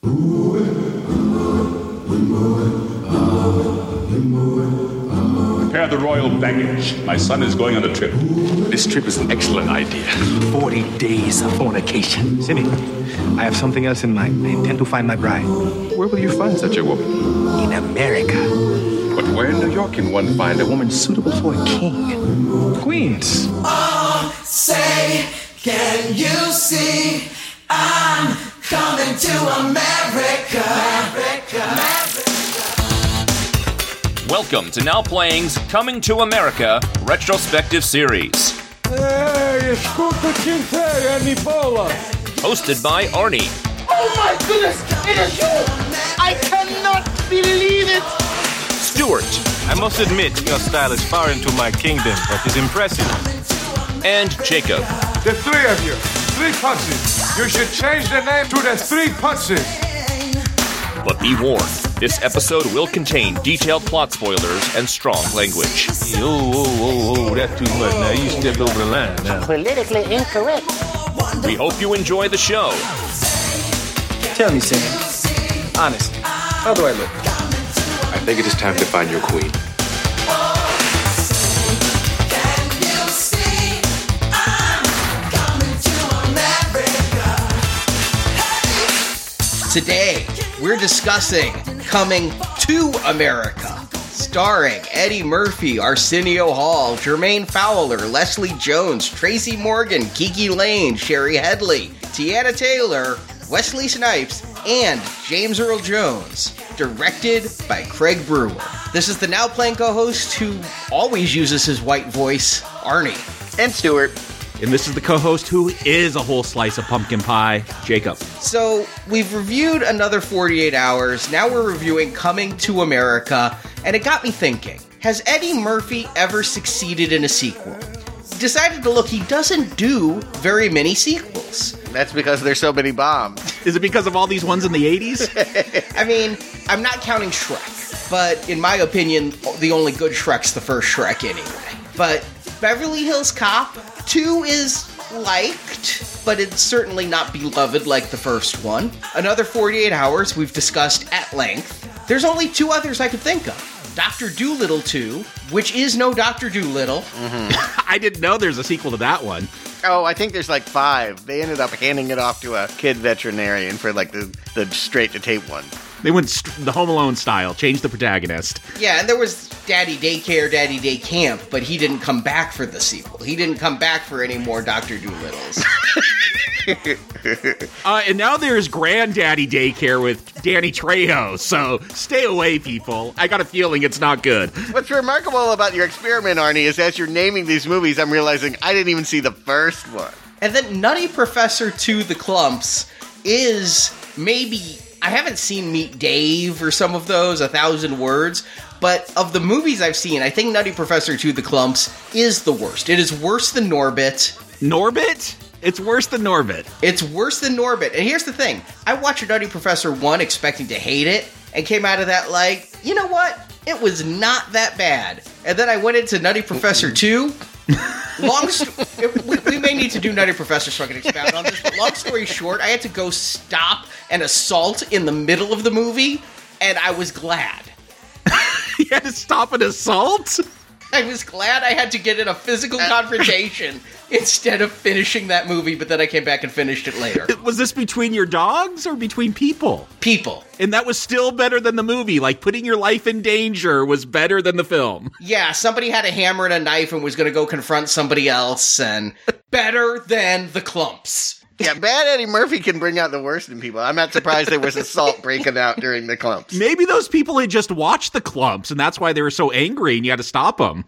Prepare the royal baggage. My son is going on a trip. This trip is an excellent idea. 40 days of fornication. Semmi, I have something else in mind. I intend to find my bride. Where will you find such a woman? In America. But where in New York can one find a woman suitable for a king? Queens. Oh, say, can you see? I'm coming to America. America. Welcome to Now Playing's Coming to America retrospective series. Hey, escuta quem tem a Nibola. Hosted by Arnie, Oh my goodness! It is you! I cannot believe it! Stuart, I must admit, your style is far into my kingdom, but is impressive. and Jacob. The three of you. Three punches. You should change the name to the three punches. But be warned, this episode will contain detailed plot spoilers and strong language. Oh, oh, oh, oh, that's too much. Now you stepped over the line. Now. Politically incorrect. We hope you enjoy the show. Tell me, Semmi. Honestly, how do I look? I think it is time to find your queen. Today, we're discussing Coming to America, starring Eddie Murphy, Arsenio Hall, Jermaine Fowler, Leslie Jones, Tracy Morgan, KiKi Layne, Shari Headley, Teyana Taylor, Wesley Snipes, and James Earl Jones. Directed by Craig Brewer. This is the now playing co host who always uses his white voice, Arnie. and Stuart. And this is the co host who is a whole slice of pumpkin pie, Jacob. So, we've reviewed another 48 hours. Now we're reviewing Coming to America, and it got me thinking Has Eddie Murphy ever succeeded in a sequel? Decided to look, he doesn't do very many sequels. That's because there's so many bombs. Is it because of all these ones in the 80s? I mean, I'm not counting Shrek, but in my opinion, the only good Shrek's the first Shrek anyway. But Beverly Hills Cop 2 is liked, but it's certainly not beloved like the first one. Another 48 Hours we've discussed at length. There's only two others I could think of. Dr. Dolittle 2, which is no Dr. Dolittle. Mm-hmm. I didn't know there's a sequel to that one. Oh, I think there's like five. They ended up handing it off to a kid veterinarian for like the, the straight to tape one. They went st- the Home Alone style, changed the protagonist. Yeah, and there was Daddy Daycare, Daddy Day Camp, but he didn't come back for the sequel. He didn't come back for any more Dr. Dolittles. Uh, and now there's Granddaddy Daycare with Danny Trejo, so stay away, people. I got a feeling it's not good. What's remarkable about your experiment, Arnie, is as you're naming these movies, I'm realizing I didn't even see the first one. And then Nutty Professor to the Klumps is maybe I haven't seen Meet Dave or some of those, a thousand words, but of the movies I've seen, I think Nutty Professor 2 the Klumps is the worst. It is worse than Norbit. Norbit? It's worse than Norbit. It's worse than Norbit. And here's the thing I watched Nutty Professor 1 expecting to hate it and came out of that like, you know what? It was not that bad. And then I went into Nutty Professor 2. long st- we, we may need to do Nutty Professor so I can expound on this, but long story short, I had to go stop an assault in the middle of the movie, and I was glad. You had to stop an assault? I was glad I had to get in a physical uh, confrontation instead of finishing that movie, but then I came back and finished it later. Was this between your dogs or between people? People. And that was still better than the movie. Like putting your life in danger was better than the film. Yeah, somebody had a hammer and a knife and was going to go confront somebody else, and better than the Klumps. Yeah, bad Eddie Murphy can bring out the worst in people. I'm not surprised there was assault breaking out during the Klumps. Maybe those people had just watched the Klumps and that's why they were so angry and you had to stop them.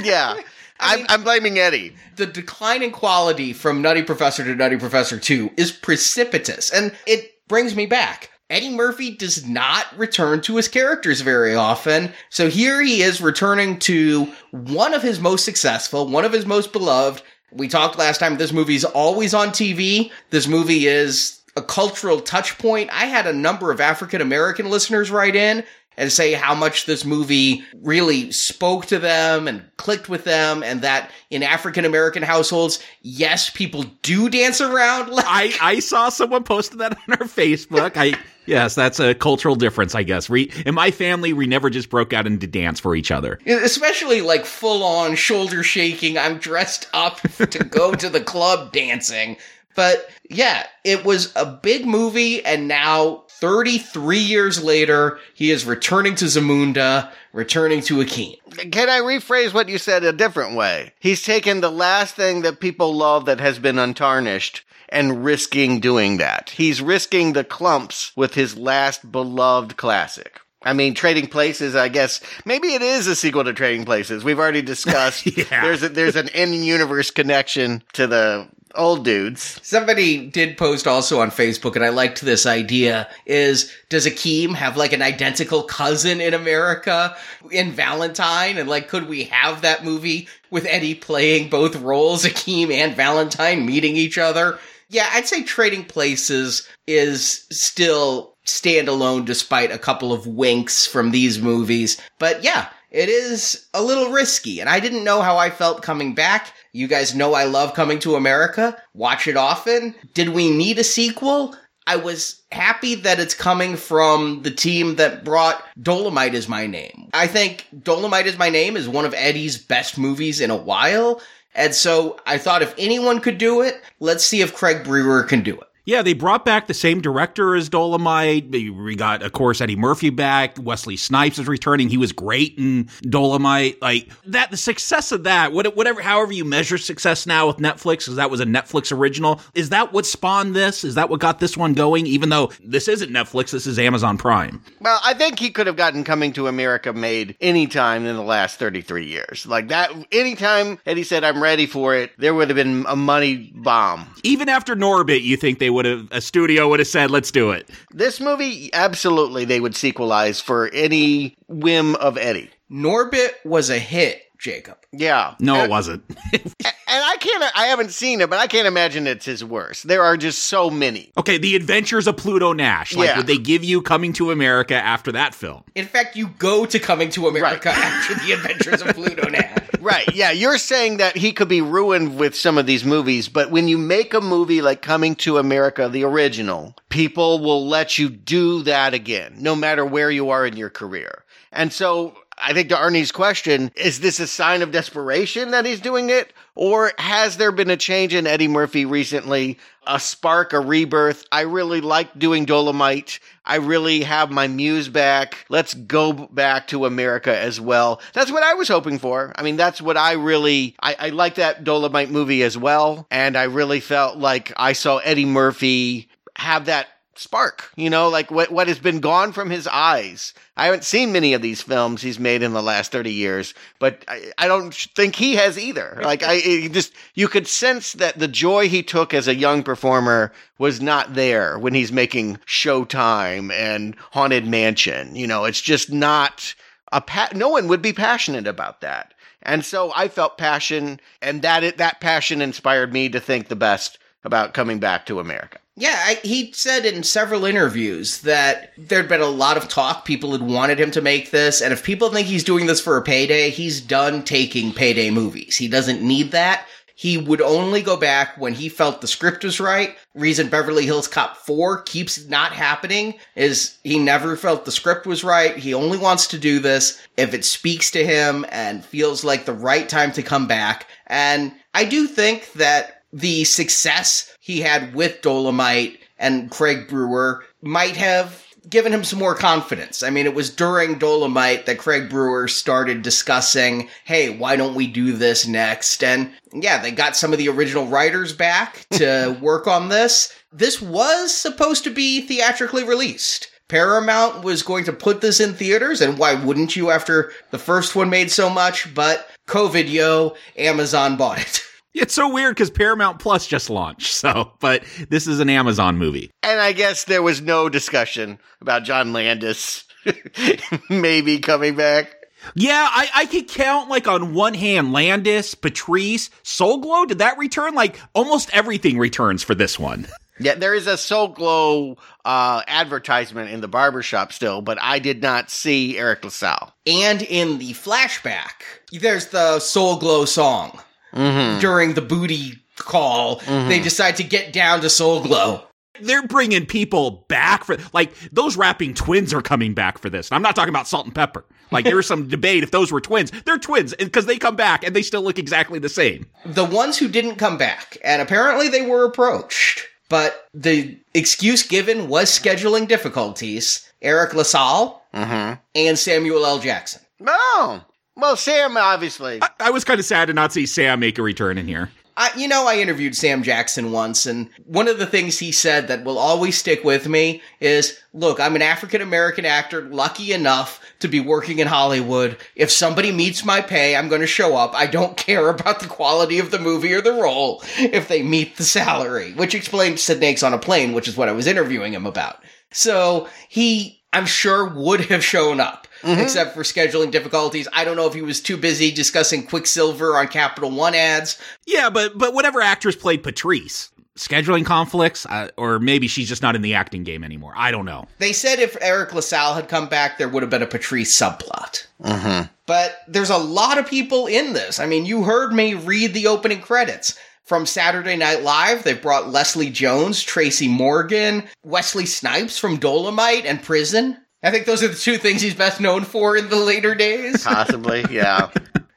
Yeah. I'm, I'm blaming Eddie. The decline in quality from Nutty Professor to Nutty Professor 2 is precipitous, and it brings me back. Eddie Murphy does not return to his characters very often. So here he is returning to one of his most successful, one of his most beloved. We talked last time, this movie's always on TV. This movie is a cultural touch point. I had a number of African American listeners write in and say how much this movie really spoke to them and clicked with them and that in African American households, yes, people do dance around like I, I saw someone posted that on our Facebook. I Yes, that's a cultural difference, I guess. We, in my family, we never just broke out into dance for each other. Especially like full on shoulder shaking, I'm dressed up to go to the club dancing. But yeah, it was a big movie, and now 33 years later, he is returning to Zamunda, returning to Akeem. Can I rephrase what you said a different way? He's taken the last thing that people love that has been untarnished and risking doing that. He's risking the Klumps with his last beloved classic. I mean, Trading Places, I guess, maybe it is a sequel to Trading Places. We've already discussed there's a, there's an in-universe connection to the old dudes. Somebody did post also on Facebook, and I liked this idea, is does Akeem have like an identical cousin in America in Valentine? And like, could we have that movie with Eddie playing both roles, Akeem and Valentine meeting each other? Yeah, I'd say Trading Places is still standalone despite a couple of winks from these movies. But yeah, it is a little risky, and I didn't know how I felt coming back. You guys know I love coming to America, watch it often. Did we need a sequel? I was happy that it's coming from the team that brought Dolomite is My Name. I think Dolomite is My Name is one of Eddie's best movies in a while. And so I thought if anyone could do it, let's see if Craig Brewer can do it. Yeah, they brought back the same director as Dolomite. We got, of course, Eddie Murphy back. Wesley Snipes is returning. He was great in Dolomite. Like that, the success of that, whatever, however you measure success now with Netflix, because that was a Netflix original. Is that what spawned this? Is that what got this one going? Even though this isn't Netflix, this is Amazon Prime. Well, I think he could have gotten Coming to America made anytime in the last 33 years. Like that, anytime Eddie said, I'm ready for it, there would have been a money bomb. Even after Norbit, you think they would have, a studio would have said, let's do it. This movie, absolutely, they would sequelize for any whim of Eddie. Norbit was a hit, Jacob. Yeah. No, And- it wasn't. And I can't, I haven't seen it, but I can't imagine it's his worst. There are just so many. Okay, The Adventures of Pluto Nash. Like, Yeah. would they give you Coming to America after that film? In fact, you go to Coming to America after the Adventures of Pluto Nash. Right. Yeah. You're saying that he could be ruined with some of these movies, but when you make a movie like Coming to America, the original, people will let you do that again, no matter where you are in your career. And so I think to Arnie's question, is this a sign of desperation that he's doing it? Or has there been a change in Eddie Murphy recently? A spark, a rebirth. I really like doing Dolomite. I really have my muse back. Let's go back to America as well. That's what I was hoping for. I mean, that's what I really, I, I like that Dolomite movie as well. And I really felt like I saw Eddie Murphy have that spark, you know, like what, what has been gone from his eyes. I haven't seen many of these films he's made in the last 30 years, but I, I don't think he has either. Like I just, you could sense that the joy he took as a young performer was not there when he's making Showtime and Haunted Mansion. You know, it's just not a pa- no one would be passionate about that. And so I felt passion and that, it, that passion inspired me to think the best about coming back to America. Yeah, I, he said in several interviews that there'd been a lot of talk. People had wanted him to make this, and if people think he's doing this for a payday, he's done taking payday movies. He doesn't need that. He would only go back when he felt the script was right. Reason Beverly Hills Cop 4 keeps not happening is he never felt the script was right. He only wants to do this if it speaks to him and feels like the right time to come back. And I do think that the success he had with Dolomite and Craig Brewer might have given him some more confidence. I mean, it was during Dolomite that Craig Brewer started discussing, hey, why don't we do this next? And yeah, they got some of the original writers back to work on this. This was supposed to be theatrically released. Paramount was going to put this in theaters, and why wouldn't you after the first one made so much? But COVID, yo, Amazon bought it. It's so weird because Paramount Plus just launched. So, but this is an Amazon movie. And I guess there was no discussion about John Landis maybe coming back. Yeah, I, I could count like on one hand Landis, Patrice, Soul Glo. Did that return? Like almost everything returns for this one. Yeah, there is a Soul Glo uh, advertisement in the barbershop still, but I did not see Eric LaSalle. And in the flashback, there's the Soul Glo song. Mm-hmm. During the booty call, Mhm. they decide to get down to Soul Glo. They're bringing people back for like those rapping twins are coming back for this. And I'm not talking about Salt and Pepper. Like there was some debate if those were twins. They're twins because they come back and they still look exactly the same. The ones who didn't come back, and apparently they were approached, but the excuse given was scheduling difficulties. Eric LaSalle Mm-hmm. and Samuel L. Jackson. Oh, well, Sam obviously. I, I was kind of sad to not see Sam make a return in here. I, you know, I interviewed Sam Jackson once, and one of the things he said that will always stick with me is look, I'm an African American actor, lucky enough to be working in Hollywood. If somebody meets my pay, I'm going to show up. I don't care about the quality of the movie or the role if they meet the salary, which explains Snakes on a Plane, which is what I was interviewing him about. So he, I'm sure, would have shown up. Except for scheduling difficulties. I don't know if he was too busy discussing Quicksilver on Capital One ads. Yeah, but but whatever actress played Patrice, scheduling conflicts, uh, or maybe she's just not in the acting game anymore. I don't know. They said if Eric LaSalle had come back, there would have been a Patrice subplot. Mm-hmm. But there's a lot of people in this. I mean, you heard me read the opening credits. From Saturday Night Live, they've brought Leslie Jones, Tracy Morgan, Wesley Snipes from Dolomite and Prison. I think those are the two things he's best known for in the later days. Possibly, yeah.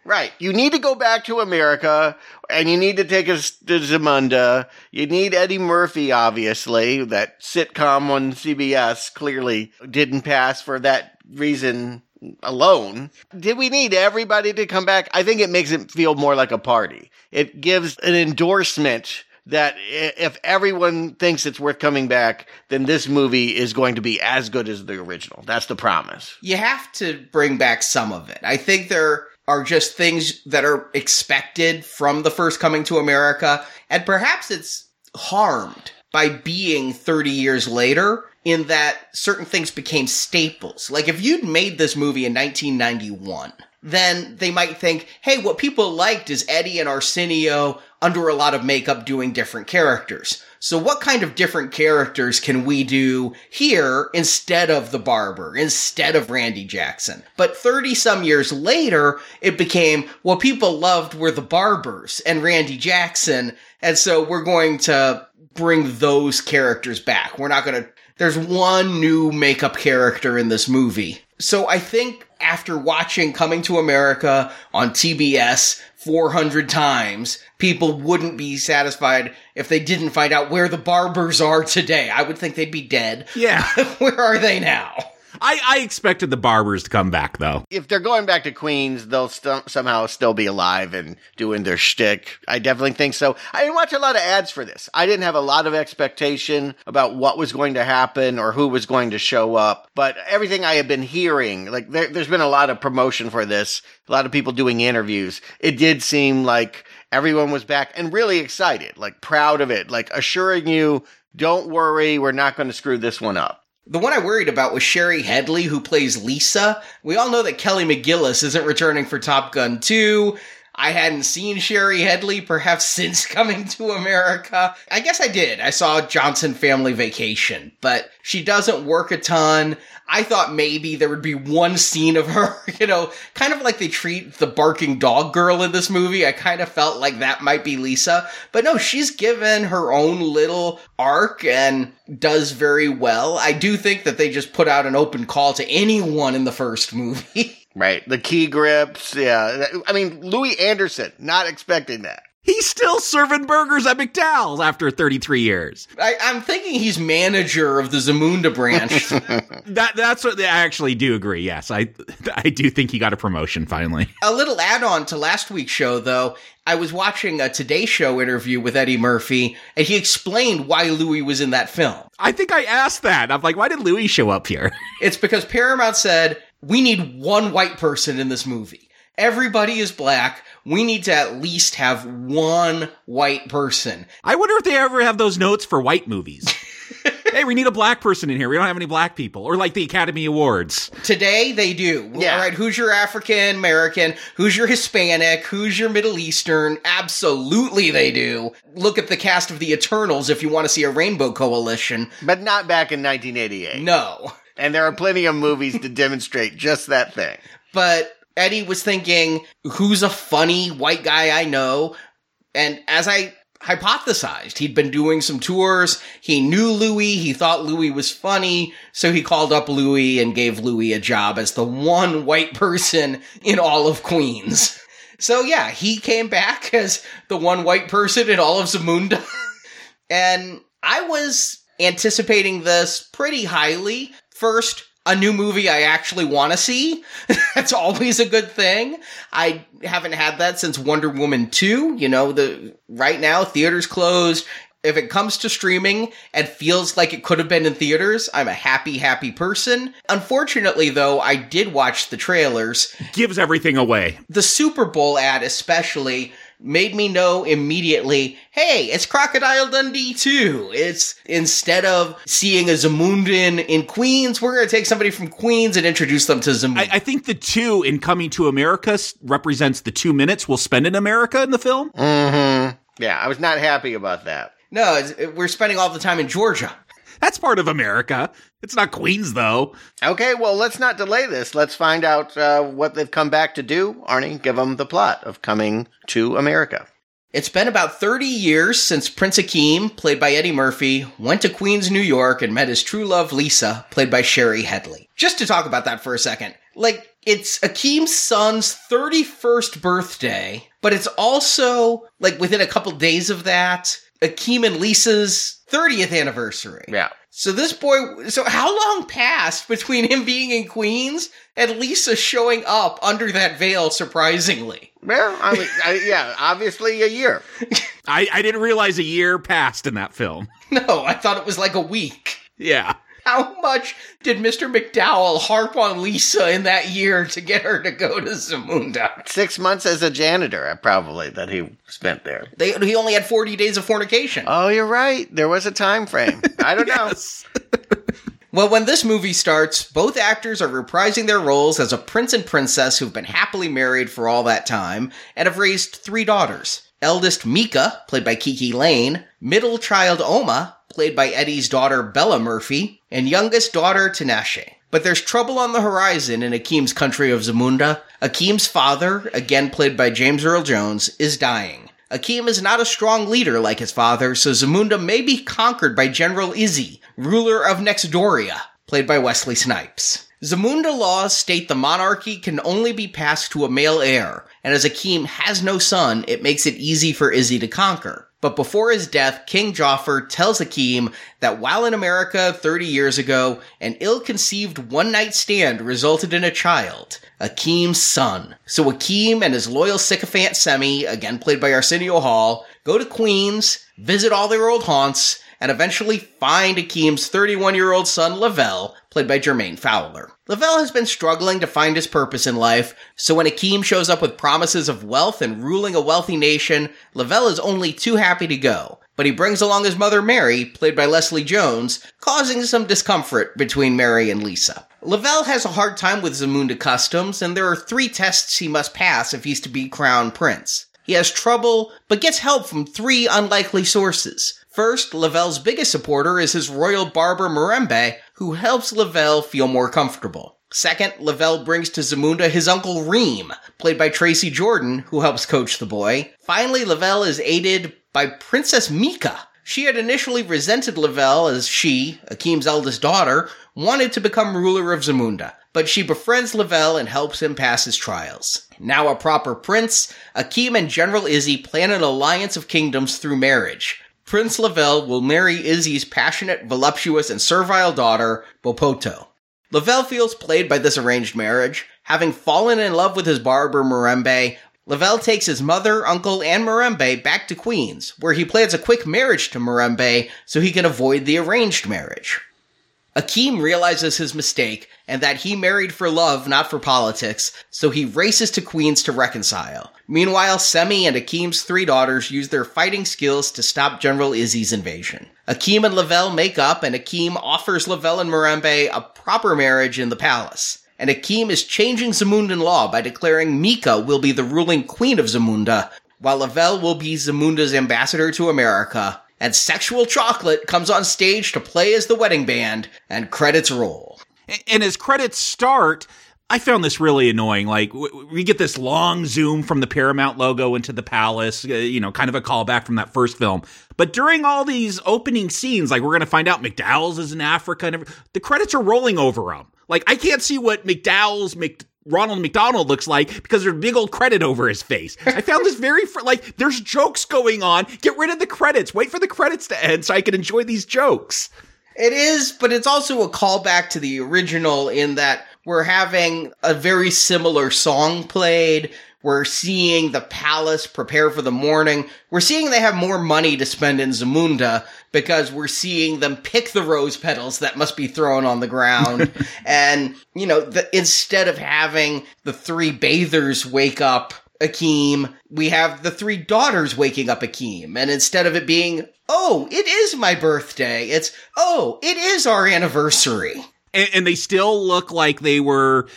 right. You need to go back to America and you need to take us to Zamunda. You need Eddie Murphy, obviously. That sitcom on CBS clearly didn't pass for that reason alone. Did we need everybody to come back? I think it makes it feel more like a party. It gives an endorsement that if everyone thinks it's worth coming back, then this movie is going to be as good as the original. That's the promise. you have to bring back some of it. I think there are just things that are expected from the first coming to America, and perhaps it's harmed by being 30 years later in that certain things became staples. Like if you'd made this movie in 1991, then they might think, hey, what people liked is Eddie and Arsenio under a lot of makeup doing different characters. So what kind of different characters can we do here instead of the barber, instead of Randy Jackson? But 30 some years later, it became what people loved were the barbers and Randy Jackson. And so we're going to bring those characters back. We're not going to, there's one new makeup character in this movie. So I think after watching Coming to America on TBS 400 times, people wouldn't be satisfied if they didn't find out where the barbers are today. I would think they'd be dead. Yeah. where are they now? I, I expected the barbers to come back though. if they're going back to Queens, they'll st- somehow still be alive and doing their shtick. I definitely think so. I didn't watch a lot of ads for this. I didn't have a lot of expectation about what was going to happen or who was going to show up. But everything I have been hearing, like there, there's been a lot of promotion for this, a lot of people doing interviews. It did seem like everyone was back and really excited, like proud of it, like assuring you, don't worry, we're not going to screw this one up. The one I worried about was Shari Headley, who plays Lisa. We all know that Kelly McGillis isn't returning for Top Gun 2. I hadn't seen Shari Headley perhaps since coming to America. I guess I did. I saw Johnson Family Vacation, but she doesn't work a ton. I thought maybe there would be one scene of her, you know, kind of like they treat the barking dog girl in this movie. I kind of felt like that might be Lisa. But no, she's given her own little arc and does very well. I do think that they just put out an open call to anyone in the first movie. Right. The key grips. Yeah. I mean, Louie Anderson, not expecting that. He's still serving burgers at McDowell's after 33 years. I, I'm thinking he's manager of the Zamunda branch. That that's what I actually do agree. Yes, I I do think he got a promotion finally. a little add on to last week's show, though. I was watching a Today Show interview with Eddie Murphy, and he explained why Louie was in that film. I think I asked that. I'm like, why did Louie show up here? It's because Paramount said, we need one white person in this movie. Everybody is black. We need to at least have one white person. I wonder if they ever have those notes for white movies. hey, we need a black person in here. We don't have any black people. Or like the Academy Awards. Today they do. Yeah. All right, who's your African American? Who's your Hispanic? Who's your Middle Eastern? Absolutely they do. Look at the cast of The Eternals if you want to see a rainbow coalition. But not back in 1988. No. And there are plenty of movies to demonstrate just that thing. But Eddie was thinking, who's a funny white guy I know? And as I hypothesized. He'd been doing some tours. He knew Louie. He thought Louie was funny. So he called up Louie and gave Louie a job as the one white person in all of Queens. So yeah, he came back as the one white person in all of Zamunda. and I was anticipating this pretty highly. First, a new movie I actually want to see. That's always a good thing. I haven't had that since Wonder Woman 2. You know, the right now theaters closed. If it comes to streaming and feels like it could have been in theaters, I'm a happy, happy person. Unfortunately, though, I did watch the trailers. Gives everything away. The Super Bowl ad, especially, made me know immediately, hey, it's Crocodile Dundee 2. It's instead of seeing a Zamundan in Queens, we're going to take somebody from Queens and introduce them to Zamunda. I, I think the two in Coming to America represents the two minutes we'll spend in America in the film. Mm-hmm. Yeah, I was not happy about that. no, it's, we're spending all the time in Georgia. That's part of America. It's not Queens, though. Okay, well, let's not delay this. Let's find out uh, what they've come back to do. Arnie, give them the plot of Coming to America. It's been about 30 years since Prince Akeem, played by Eddie Murphy, went to Queens, New York and met his true love Lisa, played by Shari Headley. Just to talk about that for a second. Like, it's Akeem's son's 31st birthday, but it's also, like, within a couple days of that, Akeem and Lisa's 30th anniversary. Yeah. So this boy, so how long passed between him being in Queens and Lisa showing up under that veil, surprisingly? Well, I mean, I, yeah, obviously a year. I, I didn't realize a year passed in that film. No, I thought it was like a week. Yeah. How much did Mr. McDowell harp on Lisa in that year to get her to go to Zamunda? Six months as a janitor, uh, probably, that he spent there. They, he only had 40 days of fornication. Oh, you're right. There was a time frame. I don't know. Well, when this movie starts, both actors are reprising their roles as a prince and princess who've been happily married for all that time and have raised three daughters. Eldest Meeka, played by KiKi Layne, middle child Omma, played by Eddie's daughter Bella Murphy, and youngest daughter Tinashe. But there's trouble on the horizon in Akeem's country of Zamunda. Akeem's father, again played by James Earl Jones, is dying. Akeem is not a strong leader like his father, so Zamunda may be conquered by General Izzi, ruler of Nextdoria, played by Wesley Snipes. Zamunda laws state the monarchy can only be passed to a male heir, and as Akeem has no son, it makes it easy for Izzi to conquer. But before his death, King Joffer tells Akeem that while in America 30 years ago, an ill-conceived one-night stand resulted in a child, Akeem's son. So Akeem and his loyal sycophant Semmi, again played by Arsenio Hall, go to Queens, visit all their old haunts, and eventually find Akeem's 31 year old son Lavelle, played by Jermaine Fowler. Lavelle has been struggling to find his purpose in life, so when Akeem shows up with promises of wealth and ruling a wealthy nation, Lavelle is only too happy to go. But he brings along his mother Mary, played by Leslie Jones, causing some discomfort between Mary and Lisa. Lavelle has a hard time with Zamunda customs, and there are three tests he must pass if he's to be crown prince. He has trouble, but gets help from three unlikely sources. First, Lavelle's biggest supporter is his royal barber Mirembe, who helps Lavelle feel more comfortable. Second, Lavelle brings to Zamunda his uncle Reem, played by Tracy Jordan, who helps coach the boy. Finally, Lavelle is aided by Princess Meeka. She had initially resented Lavelle as she, Akeem's eldest daughter, wanted to become ruler of Zamunda, but she befriends Lavelle and helps him pass his trials. Now a proper prince, Akeem and General Izzi plan an alliance of kingdoms through marriage. Prince Lavelle will marry Izzi's passionate, voluptuous, and servile daughter, Bopoto. Lavelle feels played by this arranged marriage. Having fallen in love with his barber, Mirembe, Lavelle takes his mother, uncle, and Mirembe back to Queens, where he plans a quick marriage to Mirembe so he can avoid the arranged marriage. Akeem realizes his mistake and that he married for love, not for politics, so he races to Queens to reconcile. Meanwhile, Semmi and Akeem's three daughters use their fighting skills to stop General Izzi's invasion. Akeem and Lavelle make up, and Akeem offers Lavelle and Mirembe a proper marriage in the palace. And Akeem is changing Zamundan law by declaring Meeka will be the ruling queen of Zamunda, while Lavelle will be Zamunda's ambassador to America, and Sexual Chocolate comes on stage to play as the wedding band, and credits roll. And as credits start, I found this really annoying. Like we get this long zoom from the Paramount logo into the palace, uh, you know, kind of a callback from that first film. But during all these opening scenes, like we're going to find out McDowell's is in Africa, and the credits are rolling over them. Like I can't see what McDowell's Mc. Ronald McDonald looks like because there's a big old credit over his face. I found this very fr- like there's jokes going on. Get rid of the credits. Wait for the credits to end so I can enjoy these jokes. It is, but it's also a callback to the original in that we're having a very similar song played. We're seeing the palace prepare for the morning. We're seeing they have more money to spend in Zamunda because we're seeing them pick the rose petals that must be thrown on the ground. and, you know, the, instead of having the three bathers wake up Akeem, we have the three daughters waking up Akeem. And instead of it being, oh, it is my birthday, it's, oh, it is our anniversary. and, and they still look like they were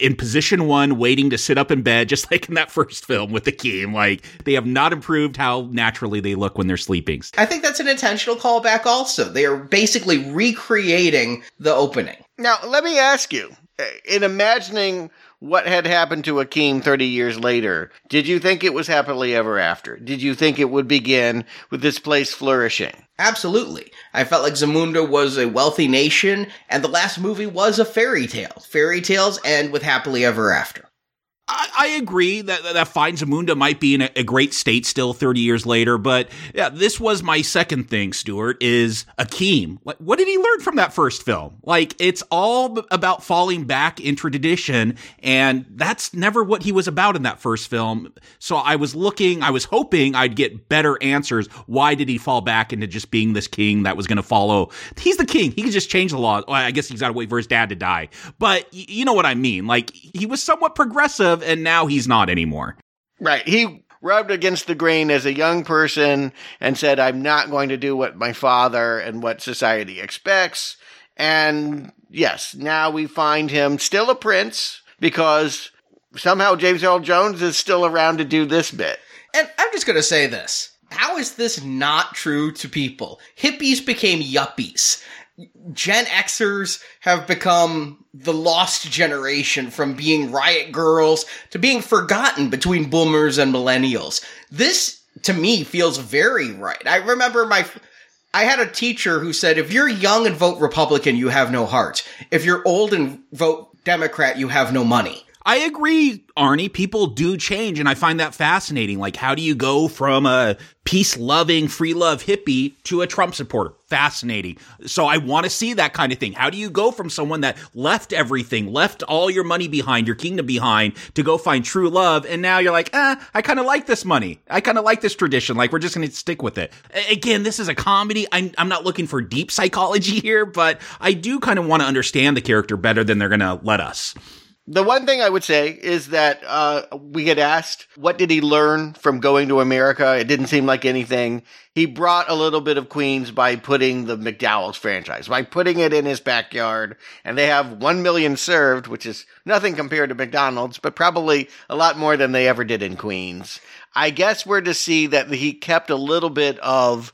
in position one, waiting to sit up in bed, just like in that first film with the Keem. Like they have not improved how naturally they look when they're sleeping. I think that's an intentional callback also. They are basically recreating the opening. Now, let me ask you uh, in imagining what had happened to Akeem 30 years later, did you think it was happily ever after? Did you think it would begin with this place flourishing? Absolutely. I felt like Zamunda was a wealthy nation, and the last movie was a fairy tale. Fairy tales end with happily ever after. I, I agree that that Find Zamunda might be in a, a great state still 30 years later, but yeah, this was my second thing, Stuart, is Akeem. Like, what did he learn from that first film? Like, it's all about falling back into tradition, and that's never what he was about in that first film. So I was looking, I was hoping I'd get better answers. Why did he fall back into just being this king that was going to follow? He's the king. He can just change the law. Well, I guess he's got to wait for his dad to die. But y- you know what I mean? Like, he was somewhat progressive and now he's not anymore. Right. He rubbed against the grain as a young person and said, I'm not going to do what my father and what society expects. And yes, now we find him still a prince because somehow James Earl Jones is still around to do this bit. And I'm just going to say this. How is this not true to people? Hippies became yuppies. Gen Xers have become the lost generation from being riot girls to being forgotten between boomers and millennials. This, to me, feels very right. I remember my. I had a teacher who said, if you're young and vote Republican, you have no heart. If you're old and vote Democrat, you have no money. I agree, Arnie. People do change, and I find that fascinating. Like, how do you go from a peace loving, free love hippie to a Trump supporter? Fascinating. So, I want to see that kind of thing. How do you go from someone that left everything, left all your money behind, your kingdom behind, to go find true love, and now you're like, eh, I kind of like this money. I kind of like this tradition. Like, we're just going to stick with it. Again, this is a comedy. I'm, I'm not looking for deep psychology here, but I do kind of want to understand the character better than they're going to let us. The one thing I would say is that uh, we get asked, what did he learn from going to America? It didn't seem like anything. He brought a little bit of Queens by putting the McDowell's franchise, by putting it in his backyard. And they have 1 million served, which is nothing compared to McDonald's, but probably a lot more than they ever did in Queens. I guess we're to see that he kept a little bit of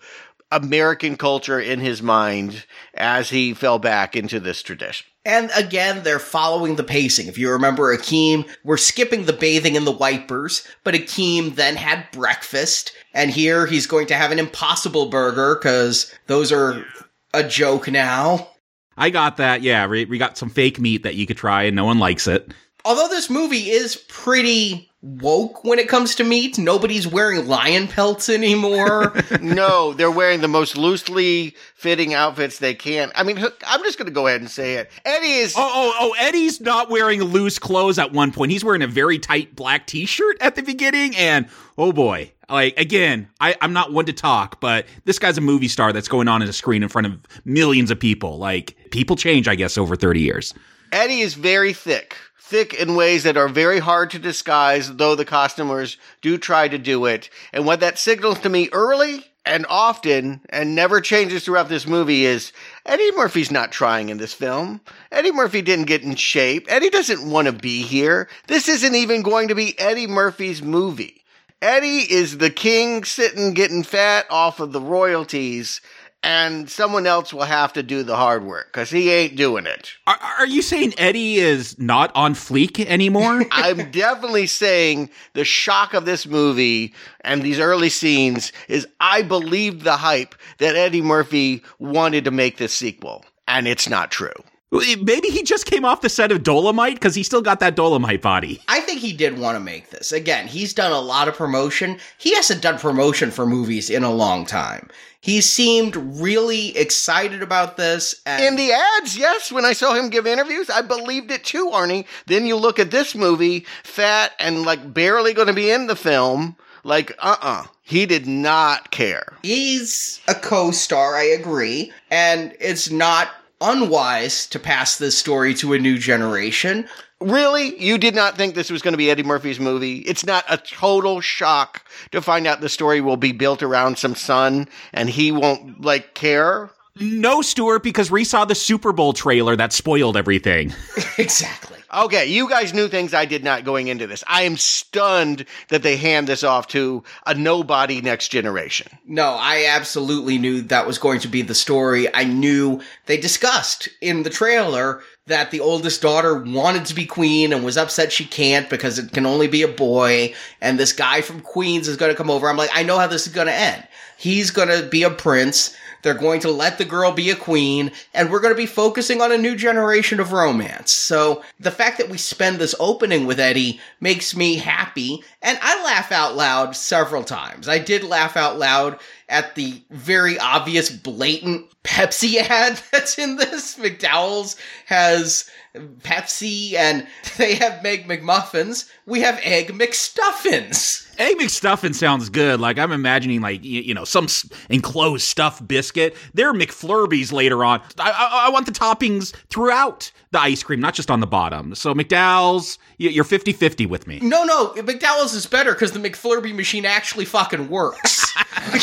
American culture in his mind as he fell back into this tradition. And again, they're following the pacing. If you remember Akeem, we're skipping the bathing in the wipers, but Akeem then had breakfast, and here he's going to have an impossible burger, because those are a joke now. I got that. Yeah, we, we got some fake meat that you could try, and no one likes it. Although this movie is pretty woke when it comes to meat, nobody's wearing lion pelts anymore. no, they're wearing the most loosely fitting outfits they can. I mean, I'm just going to go ahead and say it. Eddie is. Oh, oh, oh! Eddie's not wearing loose clothes at one point. He's wearing a very tight black T-shirt at the beginning, and oh boy, like again, I, I'm not one to talk, but this guy's a movie star that's going on in a screen in front of millions of people. Like people change, I guess, over 30 years. Eddie is very thick. Thick in ways that are very hard to disguise, though the costumers do try to do it. And what that signals to me early and often, and never changes throughout this movie, is Eddie Murphy's not trying in this film. Eddie Murphy didn't get in shape. Eddie doesn't want to be here. This isn't even going to be Eddie Murphy's movie. Eddie is the king sitting getting fat off of the royalties and someone else will have to do the hard work because he ain't doing it. Are, are you saying Eddie is not on fleek anymore? I'm definitely saying the shock of this movie and these early scenes is I believed the hype that Eddie Murphy wanted to make this sequel, and it's not true. Maybe he just came off the set of Dolomite because he still got that Dolomite body. I think he did want to make this. Again, he's done a lot of promotion. He hasn't done promotion for movies in a long time. He seemed really excited about this. And In the ads, yes, when I saw him give interviews, I believed it too, Arnie. Then you look at this movie, fat and like barely going to be in the film. Like, uh uh He did not care. he's a co-star, I agree. And it's not unwise to pass this story to a new generation. Really? You did not think this was going to be Eddie Murphy's movie? It's not a total shock to find out the story will be built around some son and he won't, like, care? No, Stuart, because we saw the Super Bowl trailer that spoiled everything. exactly. Okay, you guys knew things I did not going into this. I am stunned that they hand this off to a nobody next generation. No, I absolutely knew that was going to be the story. I knew they discussed in the trailer that the oldest daughter wanted to be queen and was upset she can't because it can only be a boy. And this guy from Queens is going to come over. I'm like, I know how this is going to end. He's going to be a prince. They're going to let the girl be a queen, and we're going to be focusing on a new generation of romance. So the fact that we spend this opening with Eddie makes me happy, and I laugh out loud several times. I did laugh out loud at the very obvious, blatant Pepsi ad that's in this. McDowell's has Pepsi, and they have Meg McMuffins. We have Egg McStuffins. Egg McStuffin sounds good. Like I'm imagining, like you, you know, some s- enclosed stuffed biscuit. They're McFlurbies later on. I, I, I want the toppings throughout the ice cream, not just on the bottom. So McDowell's, you're 50-50 with me. No, no, McDowell's is better because the McFlurby machine actually fucking works.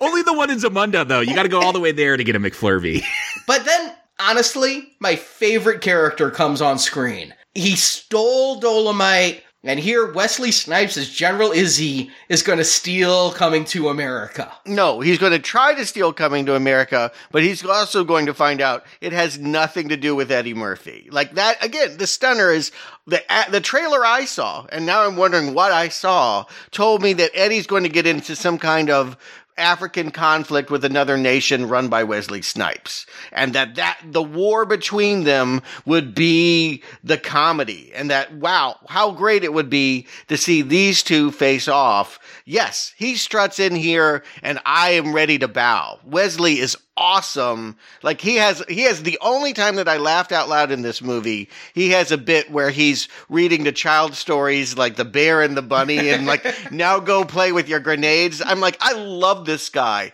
Only the one in Zamunda, though. You got to go all the way there to get a McFlurby. But then, honestly, my favorite character comes on screen. He stole Dolomite, and here Wesley Snipes as General Izzi is going to steal Coming to America. No, he's going to try to steal Coming to America, but he's also going to find out it has nothing to do with Eddie Murphy. Like that, again, the stunner is the, the trailer I saw, and now I'm wondering what I saw, told me that Eddie's going to get into some kind of African conflict with another nation run by Wesley Snipes. And that, that the war between them would be the comedy. And that, wow, how great it would be to see these two face off. Yes, he struts in here and I am ready to bow. Wesley is awesome. Like he has, he has the only time that I laughed out loud in this movie. He has a bit where he's reading the child stories like the bear and the bunny and like, now go play with your grenades. I'm like, I love this guy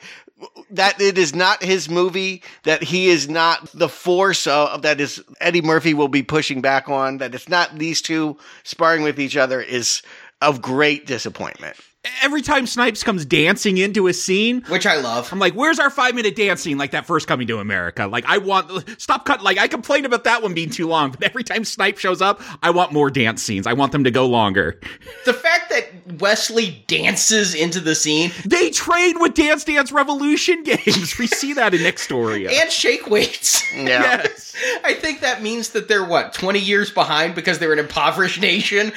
that it is not his movie, that he is not the force of, that is Eddie Murphy will be pushing back on, that it's not these two sparring with each other is of great disappointment. Every time Snipes comes dancing into a scene, Which I love. I'm like, where's our five minute dance scene like that first coming to America? Like, I want, stop cut. Like, I complain about that one being too long, but every time Snipe shows up, I want more dance scenes. I want them to go longer. The fact that Wesley dances into the scene They train with Dance Dance Revolution games. We see that in Nick Story. and shake weights. Yeah. Yes. I think that means that they're what, 20 years behind because they're an impoverished nation?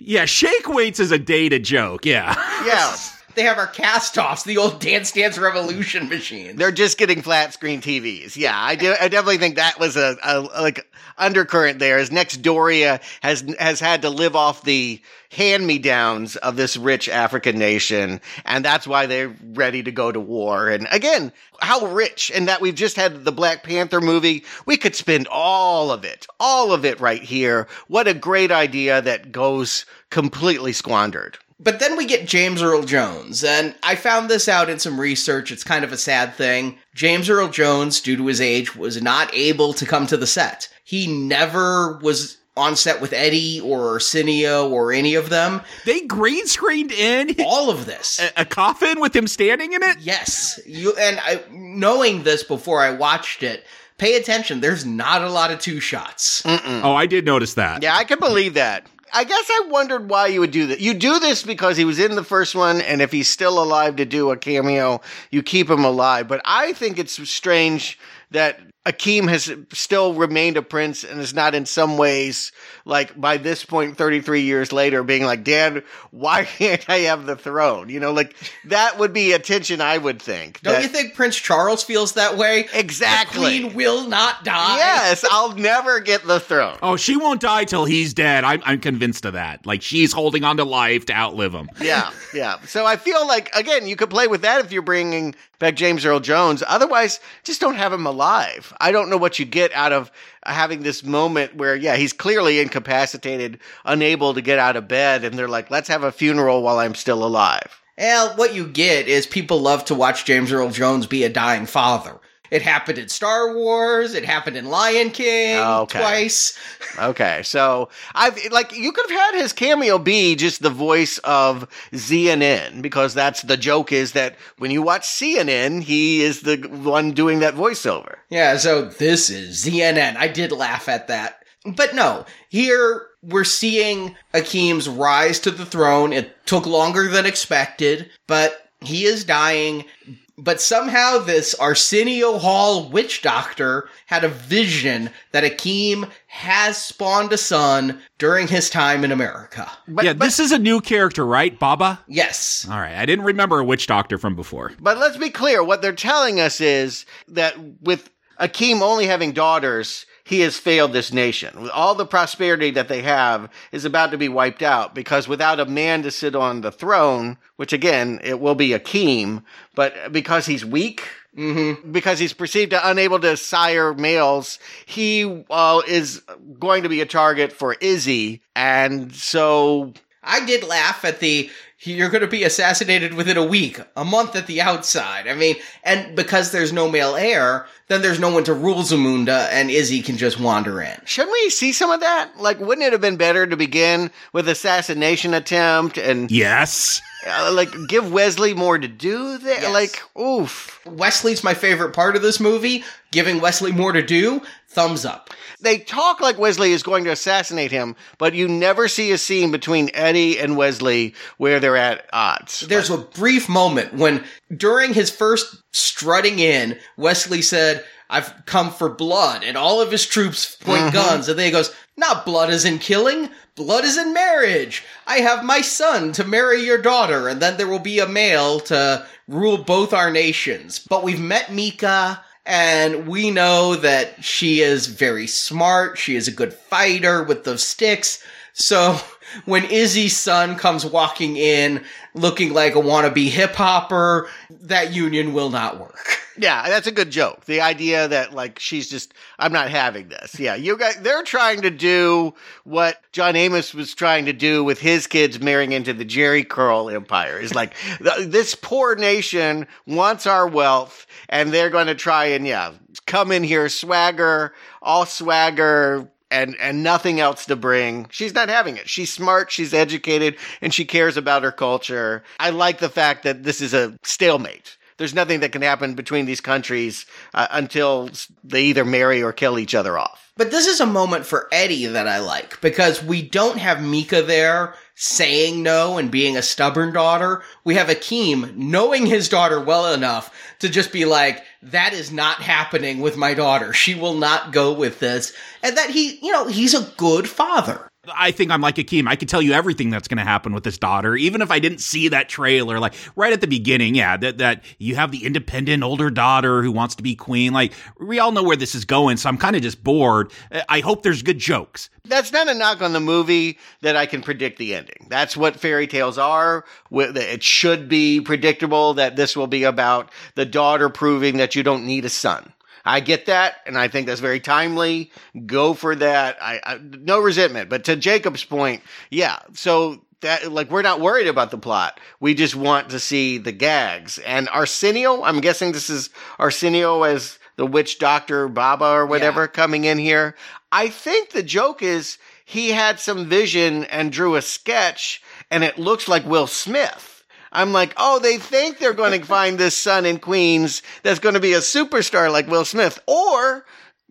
Yeah, shake weights is a dated joke. Yeah. Yeah. They have our cast offs, the old Dance Dance Revolution machines. They're just getting flat screen TVs. Yeah, I do. I definitely think that was a, a like undercurrent there. As Nextdoria has has had to live off the hand me downs of this rich African nation, and that's why they're ready to go to war. And again, how rich! And that we've just had the Black Panther movie. We could spend all of it, all of it right here. What a great idea that goes completely squandered. But then we get James Earl Jones, and I found this out in some research. It's kind of a sad thing. James Earl Jones, due to his age, was not able to come to the set. He never was on set with Eddie or Arsenio or any of them. They green screened in All of this. a, a coffin with him standing in it. Yes, you and I knowing this before I watched it. Pay attention. There's not a lot of two shots. Oh, I did notice that. Yeah, I can believe that. I guess I wondered why you would do that. You do this because he was in the first one, and if he's still alive to do a cameo, you keep him alive. But I think it's strange that Akeem has still remained a prince and is not in some ways, like by this point, 33 years later, being like, Dad, why can't I have the throne? You know, like that would be attention, I would think. Don't that- you think Prince Charles feels that way? Exactly. The queen will not die. Yes, I'll never get the throne. Oh, she won't die till he's dead. I'm, I'm convinced of that. Like she's holding on to life to outlive him. yeah, yeah. So I feel like again, you could play with that if you're bringing back James Earl Jones. Otherwise, just don't have him alive. I don't know what you get out of having this moment where, yeah, he's clearly incapacitated, unable to get out of bed, and they're like, "Let's have a funeral while I'm still alive." Well, what you get is people love to watch James Earl Jones be a dying father. It happened in Star Wars. It happened in Lion King oh, Okay. twice. Okay, so I've like you could have had his cameo be just the voice of CNN because that's the joke is that when you watch CNN, he is the one doing that voiceover. Yeah, so this is ZNN. I did laugh at that. But no, here we're seeing Akeem's rise to the throne. It took longer than expected, but he is dying. But somehow this Arsenio Hall witch doctor had a vision that Akeem has spawned a son during his time in America. But, yeah, but, this is a new character, right, Baba? Yes. All right, I didn't remember a witch doctor from before. but let's be clear. What they're telling us is that with Akeem only having daughters, he has failed this nation. With all the prosperity that they have is about to be wiped out because without a man to sit on the throne, which again, it will be Akeem, but because he's weak, because he's perceived to unable to sire males, he uh, is going to be a target for Izzi. And so I did laugh at the you're going to be assassinated within a week, a month at the outside. I mean, and because there's no male heir, then there's no one to rule Zamunda, and Izzi can just wander in. Shouldn't we see some of that? Like, wouldn't it have been better to begin with assassination attempt and Yes. uh, like give Wesley more to do there? Yes. Like, oof. Wesley's my favorite part of this movie. Giving Wesley more to do, thumbs up. They talk like Wesley is going to assassinate him, but you never see a scene between Eddie and Wesley where they're at odds. There's a brief moment when, during his first strutting in, Wesley said, I've come for blood, and all of his troops point mm-hmm. guns, and then he goes, Not blood is in killing, blood is in marriage. I have my son to marry your daughter, and then there will be a male to rule both our nations. But we've met Meeka, and we know that she is very smart, she is a good fighter with those sticks. So when Izzi's son comes walking in looking like a wannabe hip hopper, that union will not work. Yeah, that's a good joke. The idea that like she's just I'm not having this. Yeah, you guys they're trying to do what John Amos was trying to do with his kids marrying into the Jheri Curl empire. Is like th- this poor nation wants our wealth and they're going to try and yeah, come in here swagger, all swagger and and nothing else to bring. She's not having it. She's smart, she's educated, and she cares about her culture. I like the fact that this is a stalemate. There's nothing that can happen between these countries uh, until they either marry or kill each other off. But this is a moment for Eddie that I like because we don't have Meeka there saying no and being a stubborn daughter. We have Akeem knowing his daughter well enough to just be like, that is not happening with my daughter. She will not go with this. And that he, you know, he's a good father. I think I'm like Akeem. I could tell you everything that's going to happen with his daughter, even if I didn't see that trailer. Like right at the beginning, yeah, that that you have the independent older daughter who wants to be queen. Like we all know where this is going, so I'm kind of just bored. I hope there's good jokes. That's not a knock on the movie that I can predict the ending. That's what fairy tales are. It should be predictable that this will be about the daughter proving that you don't need a son. I get that, and I think that's very timely. Go for that. I, I no resentment, but to Jacob's point, yeah. So that like we're not worried about the plot. We just want to see the gags. And Arsenio, I'm guessing this is Arsenio as the witch doctor Baba or whatever coming in here. I think the joke is he had some vision and drew a sketch, and it looks like Will Smith. I'm like, oh, they think they're going to find this son in Queens that's going to be a superstar like Will Smith. Or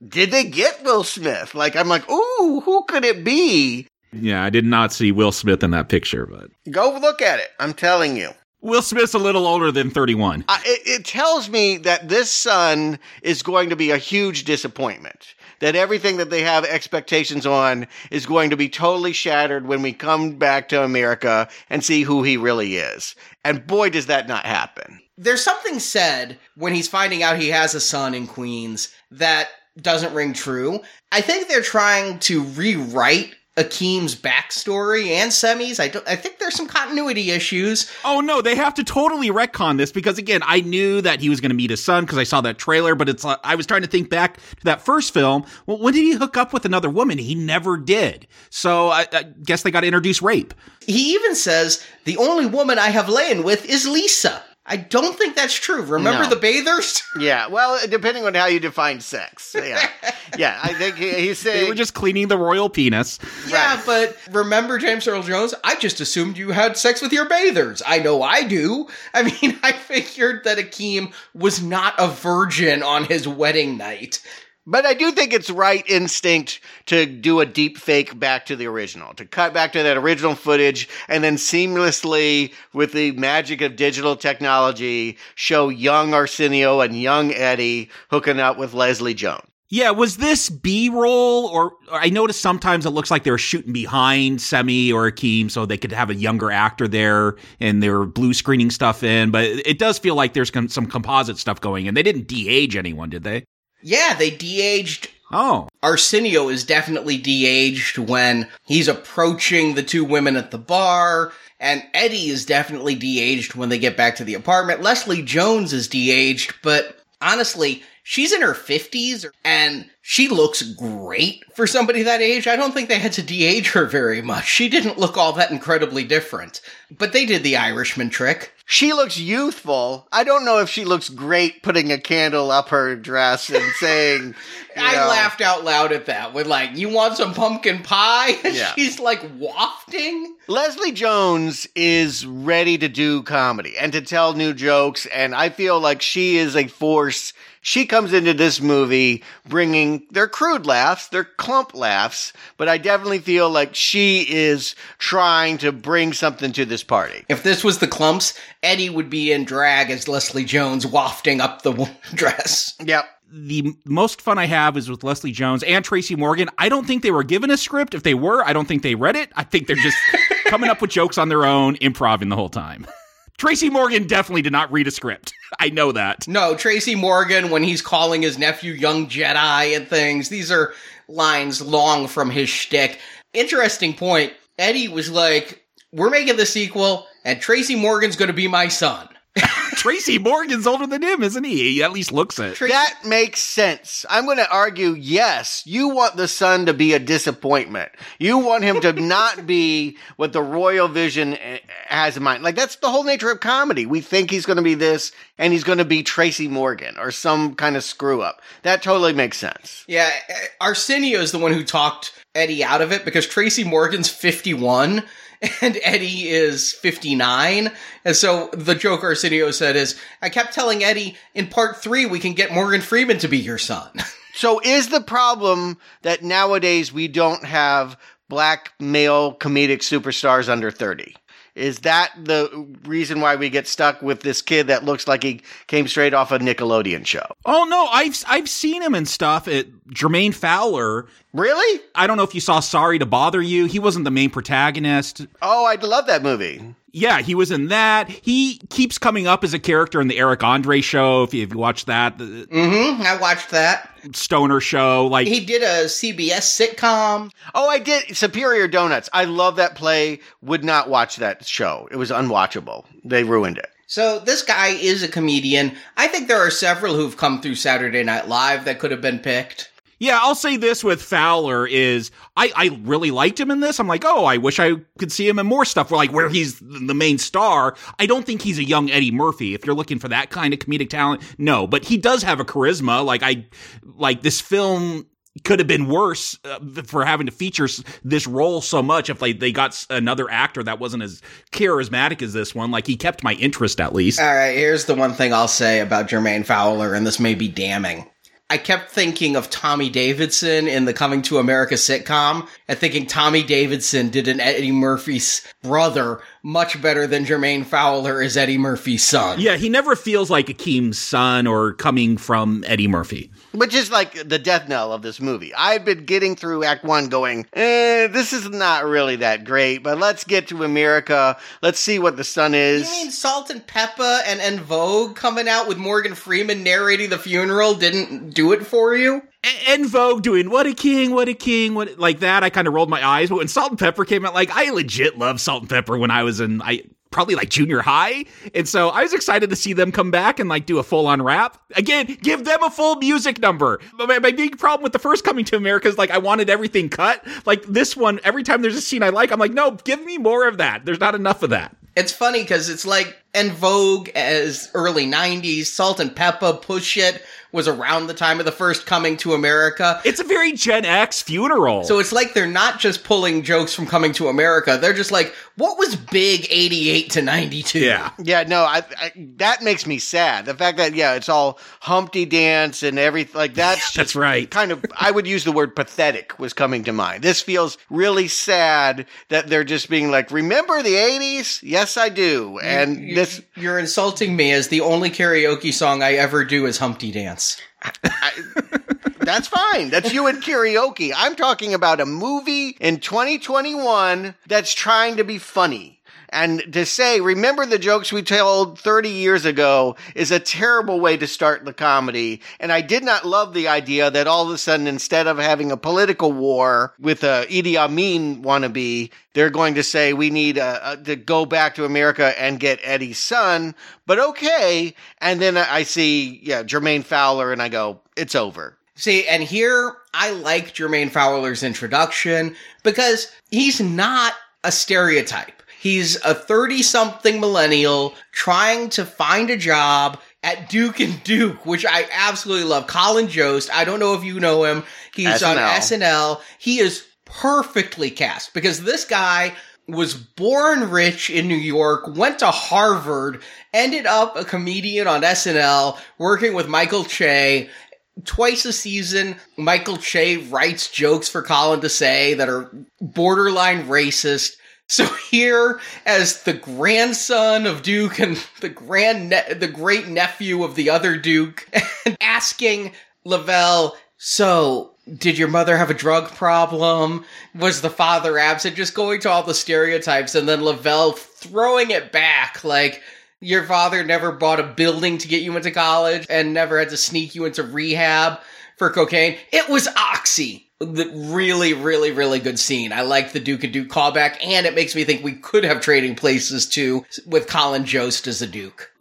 did they get Will Smith? Like, I'm like, ooh, who could it be? Yeah, I did not see Will Smith in that picture, but Go look at it. I'm telling you. Will Smith's a little older than 31. Uh, it, it tells me that this son is going to be a huge disappointment. That everything that they have expectations on is going to be totally shattered when we come back to America and see who he really is. And boy, does that not happen. There's something said when he's finding out he has a son in Queens that doesn't ring true. I think they're trying to rewrite Akeem's backstory and Semmi's. I don't. I think there's some continuity issues. Oh no, they have to totally retcon this because again, I knew that he was going to meet his son because I saw that trailer. But it's uh, I was trying to think back to that first film. Well, when did he hook up with another woman? He never did. So I, I guess they got to introduce rape. He even says the only woman I have lain with is Lisa. I don't think that's true. Remember No. the bathers? Yeah, well, depending on how you define sex. Yeah, yeah. I think he, he's They were just cleaning the royal penis. Yeah, but remember James Earl Jones? I just assumed you had sex with your bathers. I know I do. I mean, I figured that Akeem was not a virgin on his wedding night. But I do think it's right instinct to do a deep fake back to the original, to cut back to that original footage and then seamlessly, with the magic of digital technology, show young Arsenio and young Eddie hooking up with Leslie Jones. Yeah, was this B roll or, or I noticed sometimes it looks like they were shooting behind Semmi or Akeem so they could have a younger actor there and they were blue screening stuff in, but it does feel like there's com- some composite stuff going in. They didn't de-age anyone, did they? Yeah, they de-aged. Oh. Arsenio is definitely de-aged when he's approaching the two women at the bar, and Eddie is definitely de-aged when they get back to the apartment. Leslie Jones is de-aged, but honestly, she's in her 50s and she looks great for somebody that age. I don't think they had to de-age her very much. She didn't look all that incredibly different. But they did the Irishman trick. She looks youthful. I don't know if she looks great putting a candle up her dress and saying, I know, laughed out loud at that with like, you want some pumpkin pie? And Yeah. she's like wafting. Leslie Jones is ready to do comedy and to tell new jokes, and I feel like she is a force. She comes into this movie bringing their crude laughs, their Klump laughs, but I definitely feel like she is trying to bring something to this party. If this was the Klumps, Eddie would be in drag as Leslie Jones wafting up the dress. Yep. The most fun I have is with Leslie Jones and Tracy Morgan. I don't think they were given a script. If they were, I don't think they read it. I think they're just coming up with jokes on their own, improvising the whole time. Tracy Morgan definitely did not read a script. I know that. No, Tracy Morgan, when he's calling his nephew Young Jedi and things, these are lines long from his shtick. Interesting point. Eddie was like, We're making the sequel, and Tracy Morgan's gonna be my son. Tracy Morgan's older than him, isn't he? He at least looks it. That makes sense. I'm going to argue yes, you want the son to be a disappointment. You want him to not be what the royal vision eh, has in mind. Like, that's the whole nature of comedy. We think he's going to be this, and he's going to be Tracy Morgan or some kind of screw up. That totally makes sense. Yeah, uh, Arsenio is the one who talked Eddie out of it because Tracy Morgan's 51 and Eddie is 59. And so the joke Arsenio said is, I kept telling Eddie, in part three, we can get Morgan Freeman to be your son. So, is the problem that nowadays we don't have black male comedic superstars under 30? Is that the reason why we get stuck with this kid that looks like he came straight off a Nickelodeon show? Oh no, I've I've seen him and stuff. At Jermaine Fowler. Really? I don't know if you saw Sorry to Bother You. He wasn't the main protagonist. Oh, I love that movie. Yeah, he was in that. He keeps coming up as a character in the Eric Andre show. If you, if you watch that, mm-hmm. I watched that. Stoner show, like He did a CBS sitcom. Oh, I did Superior Donuts. I love that play. Would not watch that show. It was unwatchable. They ruined it. So this guy is a comedian. I think there are several who've come through Saturday Night Live that could have been picked. Yeah, I'll say this with Fowler is I, I really liked him in this. I'm like, oh, I wish I could see him in more stuff where like where he's the main star. I don't think he's a young Eddie Murphy. If you're looking for that kind of comedic talent, no, but he does have a charisma. Like I like this film could have been worse uh, for having to feature this role so much if like they got another actor that wasn't as charismatic as this one like he kept my interest at least All right, here's the one thing I'll say about Jermaine Fowler, and this may be damning. I kept thinking of Tommy Davidson in the Coming to America sitcom and thinking Tommy Davidson did an Eddie Murphy's brother much better than Jermaine Fowler is Eddie Murphy's son. Yeah, he never feels like Akeem's son or coming from Eddie Murphy. Which is like the death knell of this movie. I've been getting through Act One going, eh, this is not really that great, but let's get to America. Let's see what the sun is. You mean Salt and Pepa and En Vogue coming out with Morgan Freeman narrating the funeral didn't do it for you? En Vogue doing what a king, what a king, what like that. I kind of rolled my eyes, but when Salt and Pepa came out, like I legit loved Salt and Pepa when I was in I probably like junior high, and so I was excited to see them come back and like do a full on rap again. Give them a full music number. But my, my big problem with the first Coming to America is like I wanted everything cut. Like this one, every time there's a scene I like, I'm like, no, give me more of that. There's not enough of that. It's funny because it's like En Vogue as early 90s, Salt and Pepa, Push It was around the time of the first Coming to America. It's a very Gen X funeral. So it's like they're not just pulling jokes from Coming to America. They're just like, what was big 88 to 92? Yeah. Yeah, no, I, I that makes me sad. The fact that yeah, it's all Humpty Dance and everything like that's just That's right. kind of I would use the word pathetic was coming to mind. This feels really sad that they're just being like, "Remember the 80s? Yes, I do." And You- this You're insulting me as the only karaoke song I ever do is Humpty Dance. That's fine. That's you and karaoke. I'm talking about a movie in 2021 that's trying to be funny. And to say, remember the jokes we told 30 years ago is a terrible way to start the comedy. And I did not love the idea that all of a sudden, instead of having a political war with a Idi Amin wannabe, they're going to say we need uh, uh, to go back to America and get Eddie's son. But okay. And then I see, yeah, Jermaine Fowler and I go, it's over. See, and here I like Jermaine Fowler's introduction because he's not a stereotype. He's a 30 something millennial trying to find a job at Duke and Duke, which I absolutely love. Colin Jost, I don't know if you know him. He's on SNL. SNL. He is perfectly cast because this guy was born rich in New York, went to Harvard, ended up a comedian on SNL, working with Michael Che, twice a season, Michael Che writes jokes for Colin to say that are borderline racist. So here, as the grandson of Duke and the grand, ne- the great nephew of the other Duke, asking Lavelle, "So, did your mother have a drug problem? Was the father absent?" Just going to all the stereotypes, and then Lavelle throwing it back like. Your father never bought a building to get you into college and never had to sneak you into rehab for cocaine. It was Oxy. The really, really, really good scene. I like the Duke and Duke callback, and it makes me think we could have trading places too with Colin Jost as a Duke.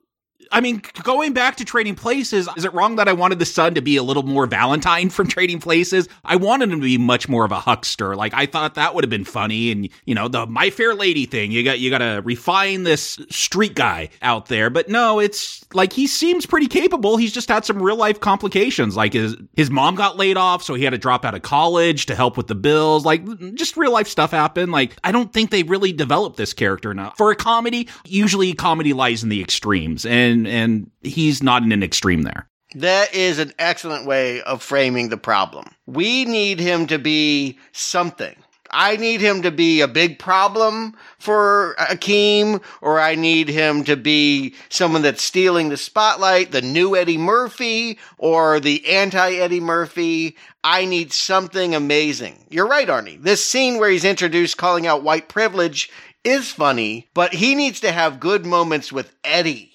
I mean, going back to Trading Places, is it wrong that I wanted the son to be a little more Valentine from Trading Places? I wanted him to be much more of a huckster. Like I thought that would have been funny, and you know the My Fair Lady thing. You got you got to refine this street guy out there, but no, it's like he seems pretty capable. He's just had some real life complications. Like his his mom got laid off, so he had to drop out of college to help with the bills. Like just real life stuff happened. Like I don't think they really developed this character enough for a comedy. Usually, comedy lies in the extremes, and and he's not in an extreme there. That is an excellent way of framing the problem. We need him to be something. I need him to be a big problem for Akeem, or I need him to be someone that's stealing the spotlight, the new Eddie Murphy, or the anti Eddie Murphy. I need something amazing. You're right, Arnie. This scene where he's introduced calling out white privilege is funny, but he needs to have good moments with Eddie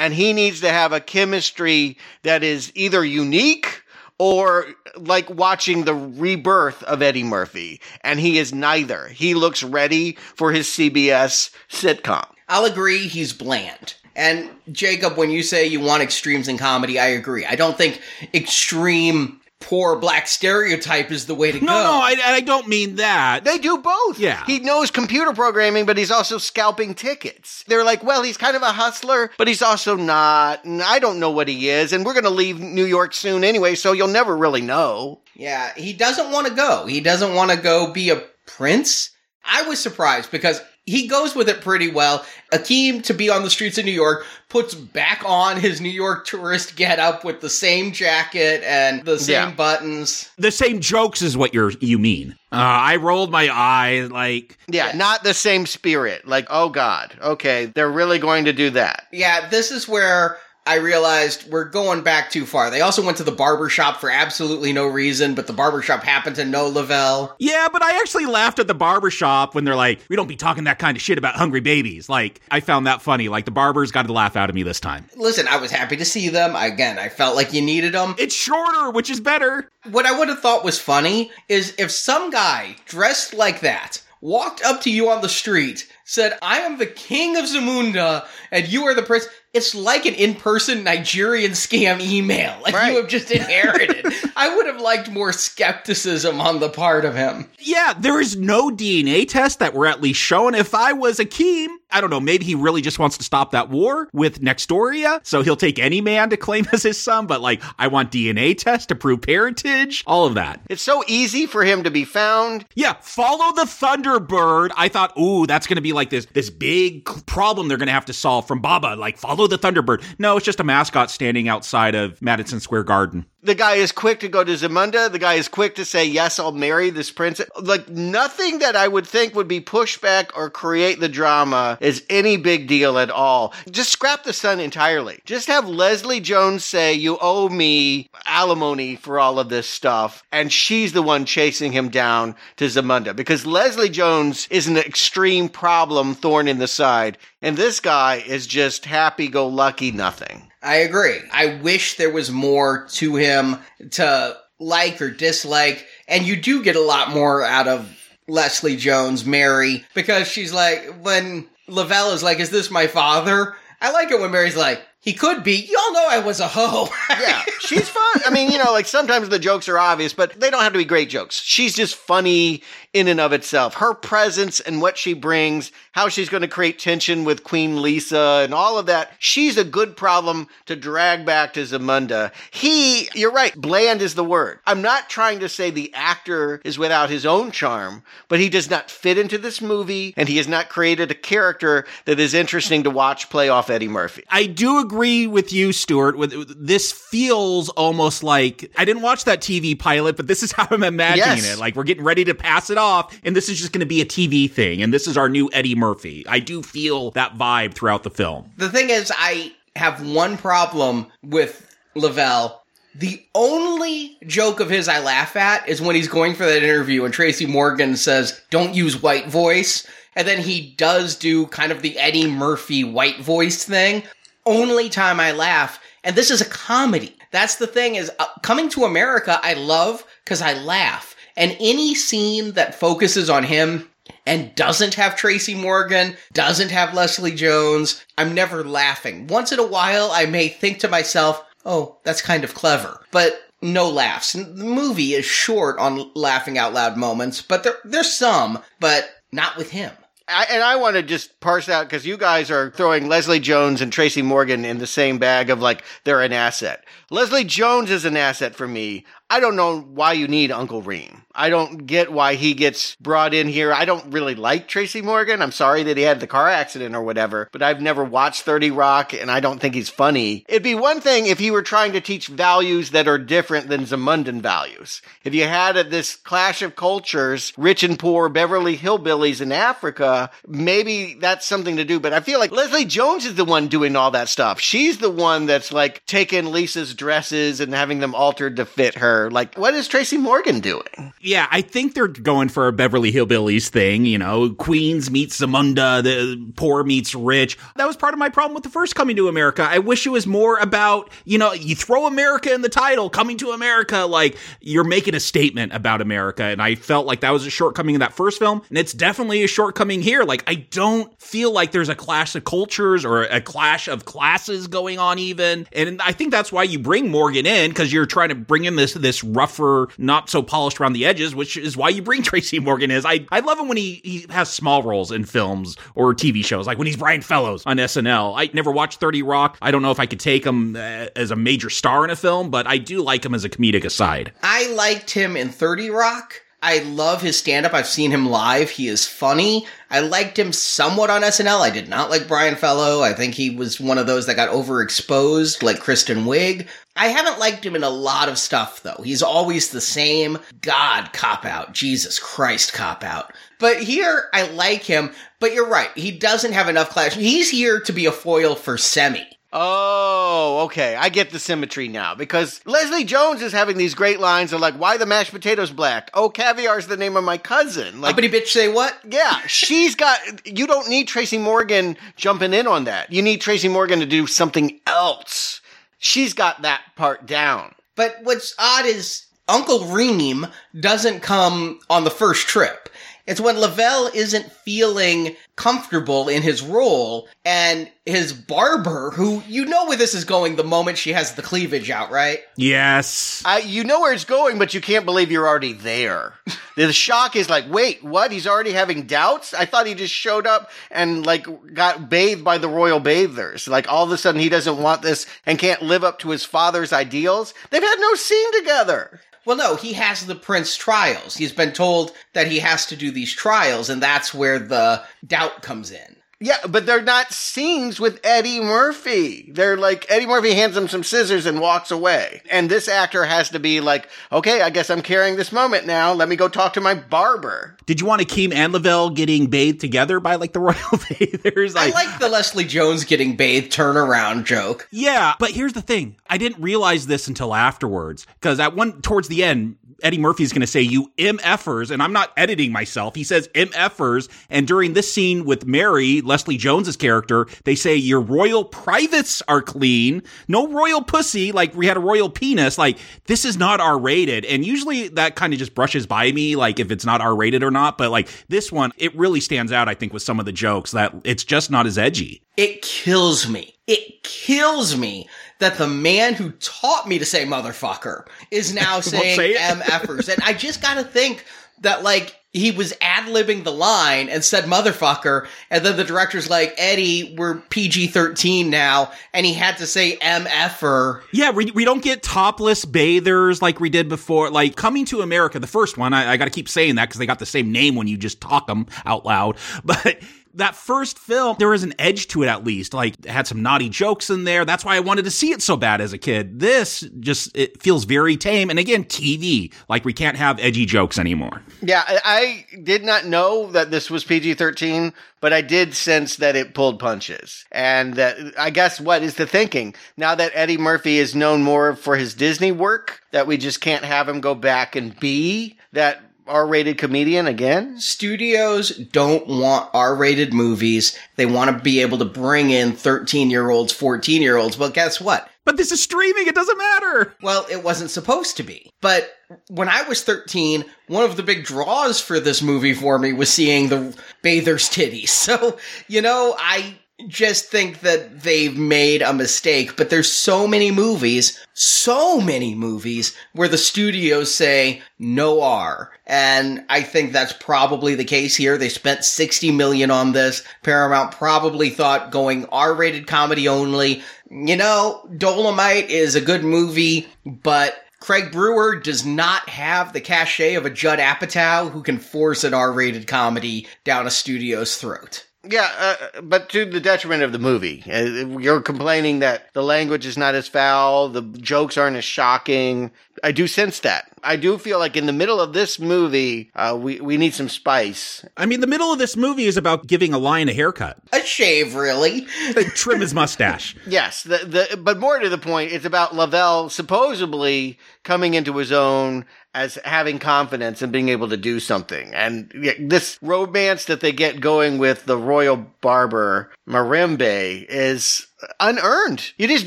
and he needs to have a chemistry that is either unique or like watching the rebirth of Eddie Murphy. And he is neither. He looks ready for his CBS sitcom. I'll agree he's bland. And Jacob, when you say you want extremes in comedy, I agree. I don't think extreme poor black stereotype is the way to No, go. no, I, I don't mean that. They do both. Yeah. He knows computer programming, but he's also scalping tickets. They're like, well, he's kind of a hustler, but he's also not. And I don't know what he is. And we're going to leave New York soon anyway, so you'll never really know. Yeah, he doesn't want to go. He doesn't want to go be a prince. I was surprised because he goes with it pretty well. Akeem, to be on the streets of New York, puts back on his New York tourist get up with the same jacket and the same Yeah. buttons. The same jokes is what you're you mean. Uh, I rolled my eye like Yeah, not the same spirit. Like, oh God, okay, they're really going to do that. Yeah, this is where I realized we're going back too far. They also went to the barber shop for absolutely no reason, but the barber shop happened to know Lavelle. Yeah, but I actually laughed at the barber shop when they're like, "We don't be talking that kind of shit about hungry babies." Like, I found that funny. Like the barbers got to laugh out of me this time. Listen, I was happy to see them. Again, I felt like you needed them. It's shorter, which is better. What I would have thought was funny is if some guy dressed like that walked up to you on the street, said, I am the king of Zamunda, and you are the prince. It's like an in person Nigerian scam email. Like Right. you have just inherited. I would have liked more skepticism on the part of him. Yeah, there is no DNA test that we're at least showing. If I was Akeem, I don't know, maybe he really just wants to stop that war with Nextdoria, so he'll take any man to claim as his son, but like, I want DNA test to prove parentage, all of that. It's so easy for him to be found. Yeah, follow the Thunderbird. I thought, ooh, that's gonna be like this this big problem they're gonna have to solve from Baba. Like, follow the Thunderbird. No, it's just a mascot standing outside of Madison Square Garden. The guy is quick to go to Zamunda. The guy is quick to say, yes, I'll marry this princess. Like nothing that I would think would be pushback or create the drama is any big deal at all. Just scrap the son entirely. Just have Leslie Jones say, you owe me alimony for all of this stuff. And she's the one chasing him down to Zamunda because Leslie Jones is an extreme problem thorn in the side. And this guy is just happy go lucky nothing. I agree. I wish there was more to him to like or dislike, and you do get a lot more out of Leslie Jones, Mary, because she's like, when Lavelle is like, Is this my father? I like it when Mary's like, He could be. Y'all know I was a hoe. yeah, she's fun. I mean, you know, like sometimes the jokes are obvious, but they don't have to be great jokes. She's just funny in and of itself. Her presence and what she brings, how she's going to create tension with Queen Lisa and all of that. She's a good problem to drag back to Zamunda. He, you're right, bland is the word. I'm not trying to say the actor is without his own charm, but he does not fit into this movie and he has not created a character that is interesting to watch play off Eddie Murphy. I do agree with you, Stuart. With this feels almost like I didn't watch that TV pilot, but this is how I'm imagining Yes. it. Like we're getting ready to pass it off, and this is just going to be a TV thing, and this is our new Eddie Murphy. I do feel that vibe throughout the film. The thing is, I have one problem with Lavelle. The only joke of his I laugh at is when he's going for that interview and Tracy Morgan says, don't use white voice. And then he does do kind of the Eddie Murphy white voice thing. Only time I laugh. And this is a comedy. That's the thing is uh, coming to America, I love because I laugh. And any scene that focuses on him and doesn't have Tracy Morgan, doesn't have Leslie Jones, I'm never laughing. Once in a while, I may think to myself, oh, that's kind of clever. But no laughs. The movie is short on laughing out loud moments, but there, there's some, but not with him. I, and I want to just parse out because you guys are throwing Leslie Jones and Tracy Morgan in the same bag of like they're an asset. Leslie Jones is an asset for me. I don't know why you need Uncle Reem. I don't get why he gets brought in here. I don't really like Tracy Morgan. I'm sorry that he had the car accident or whatever, but I've never watched 30 Rock and I don't think he's funny. It'd be one thing if he were trying to teach values that are different than Zamundan values. If you had a, this clash of cultures, rich and poor, Beverly Hillbillies in Africa, maybe that's something to do. But I feel like Leslie Jones is the one doing all that stuff. She's the one that's like taking Lisa's dresses and having them altered to fit her. Like, what is Tracy Morgan doing? Yeah, I think they're going for a Beverly Hillbillies thing. You know, Queens meets Zamunda, the poor meets rich. That was part of my problem with the first Coming to America. I wish it was more about, you know, you throw America in the title, Coming to America, like you're making a statement about America. And I felt like that was a shortcoming in that first film. And it's definitely a shortcoming here. Like, I don't feel like there's a clash of cultures or a clash of classes going on, even. And I think that's why you bring Morgan in, because you're trying to bring in this, this rougher, not so polished around the edges, which is why you bring Tracy Morgan is. I, I love him when he, he has small roles in films or TV shows, like when he's Brian Fellows on SNL. I never watched 30 Rock. I don't know if I could take him uh, as a major star in a film, but I do like him as a comedic aside. I liked him in 30 Rock. I love his stand up. I've seen him live. He is funny. I liked him somewhat on SNL. I did not like Brian Fellow. I think he was one of those that got overexposed, like Kristen Wiig. I haven't liked him in a lot of stuff, though. He's always the same God cop out. Jesus Christ cop out. But here, I like him. But you're right. He doesn't have enough class. He's here to be a foil for Semmi. Oh, okay. I get the symmetry now because Leslie Jones is having these great lines of like, "Why the mashed potatoes black? Oh, caviar's the name of my cousin." Like, Uppity bitch say what? yeah, she's got. You don't need Tracy Morgan jumping in on that. You need Tracy Morgan to do something else. She's got that part down. But what's odd is Uncle Reem doesn't come on the first trip. It's when Lavelle isn't feeling comfortable in his role and his barber, who you know where this is going the moment she has the cleavage out, right? Yes. I, you know where it's going, but you can't believe you're already there. the shock is like, wait, what? He's already having doubts? I thought he just showed up and like got bathed by the royal bathers. Like all of a sudden he doesn't want this and can't live up to his father's ideals. They've had no scene together. Well, no, he has the prince trials. He's been told that he has to do these trials, and that's where the doubt comes in. Yeah, but they're not scenes with Eddie Murphy. They're like Eddie Murphy hands him some scissors and walks away. And this actor has to be like, okay, I guess I'm carrying this moment now. Let me go talk to my barber. Did you want Akeem and Lavelle getting bathed together by like the royal bathers? I like the Leslie Jones getting bathed turnaround joke. Yeah, but here's the thing. I didn't realize this until afterwards because at one towards the end, Eddie Murphy's going to say you MFers, and I'm not editing myself. He says MFers, and during this scene with Mary, Leslie Jones's character, they say your royal privates are clean, no royal pussy, like we had a royal penis. Like this is not R rated, and usually that kind of just brushes by me, like if it's not R rated or not. But like this one, it really stands out. I think with some of the jokes that it's just not as edgy. It kills me. It kills me that the man who taught me to say motherfucker is now saying say. MFers. and I just gotta think that like he was ad libbing the line and said motherfucker, and then the director's like, Eddie, we're PG 13 now, and he had to say MFer. Yeah, we, we don't get topless bathers like we did before. Like Coming to America, the first one, I, I got to keep saying that because they got the same name when you just talk them out loud. But that first film, there was an edge to it at least. Like it had some naughty jokes in there. That's why I wanted to see it so bad as a kid. This just it feels very tame. And again, TV. Like we can't have edgy jokes anymore. Yeah, I, I did not know that this was PG 13, but I did sense that it pulled punches. And that, I guess what is the thinking? Now that Eddie Murphy is known more for his Disney work, that we just can't have him go back and be that R rated comedian again? Studios don't want R rated movies. They want to be able to bring in 13 year olds, 14 year olds. But guess what? But this is streaming. It doesn't matter. Well, it wasn't supposed to be. But when I was 13, one of the big draws for this movie for me was seeing the bather's titties. So, you know, I just think that they've made a mistake, but there's so many movies, so many movies where the studios say no R. And I think that's probably the case here. They spent 60 million on this. Paramount probably thought going R-rated comedy only. You know, Dolomite is a good movie, but Craig Brewer does not have the cachet of a Judd Apatow who can force an R-rated comedy down a studio's throat. Yeah, uh, but to the detriment of the movie. Uh, You're complaining that the language is not as foul, the jokes aren't as shocking. I do sense that. I do feel like in the middle of this movie, uh, we we need some spice. I mean, the middle of this movie is about giving a lion a haircut, A shave, really. trim his mustache. Yes, the the but more to the point, it's about Lavelle supposedly coming into his own as having confidence and being able to do something. And this romance that they get going with the royal barber Mirembe is unearned. You just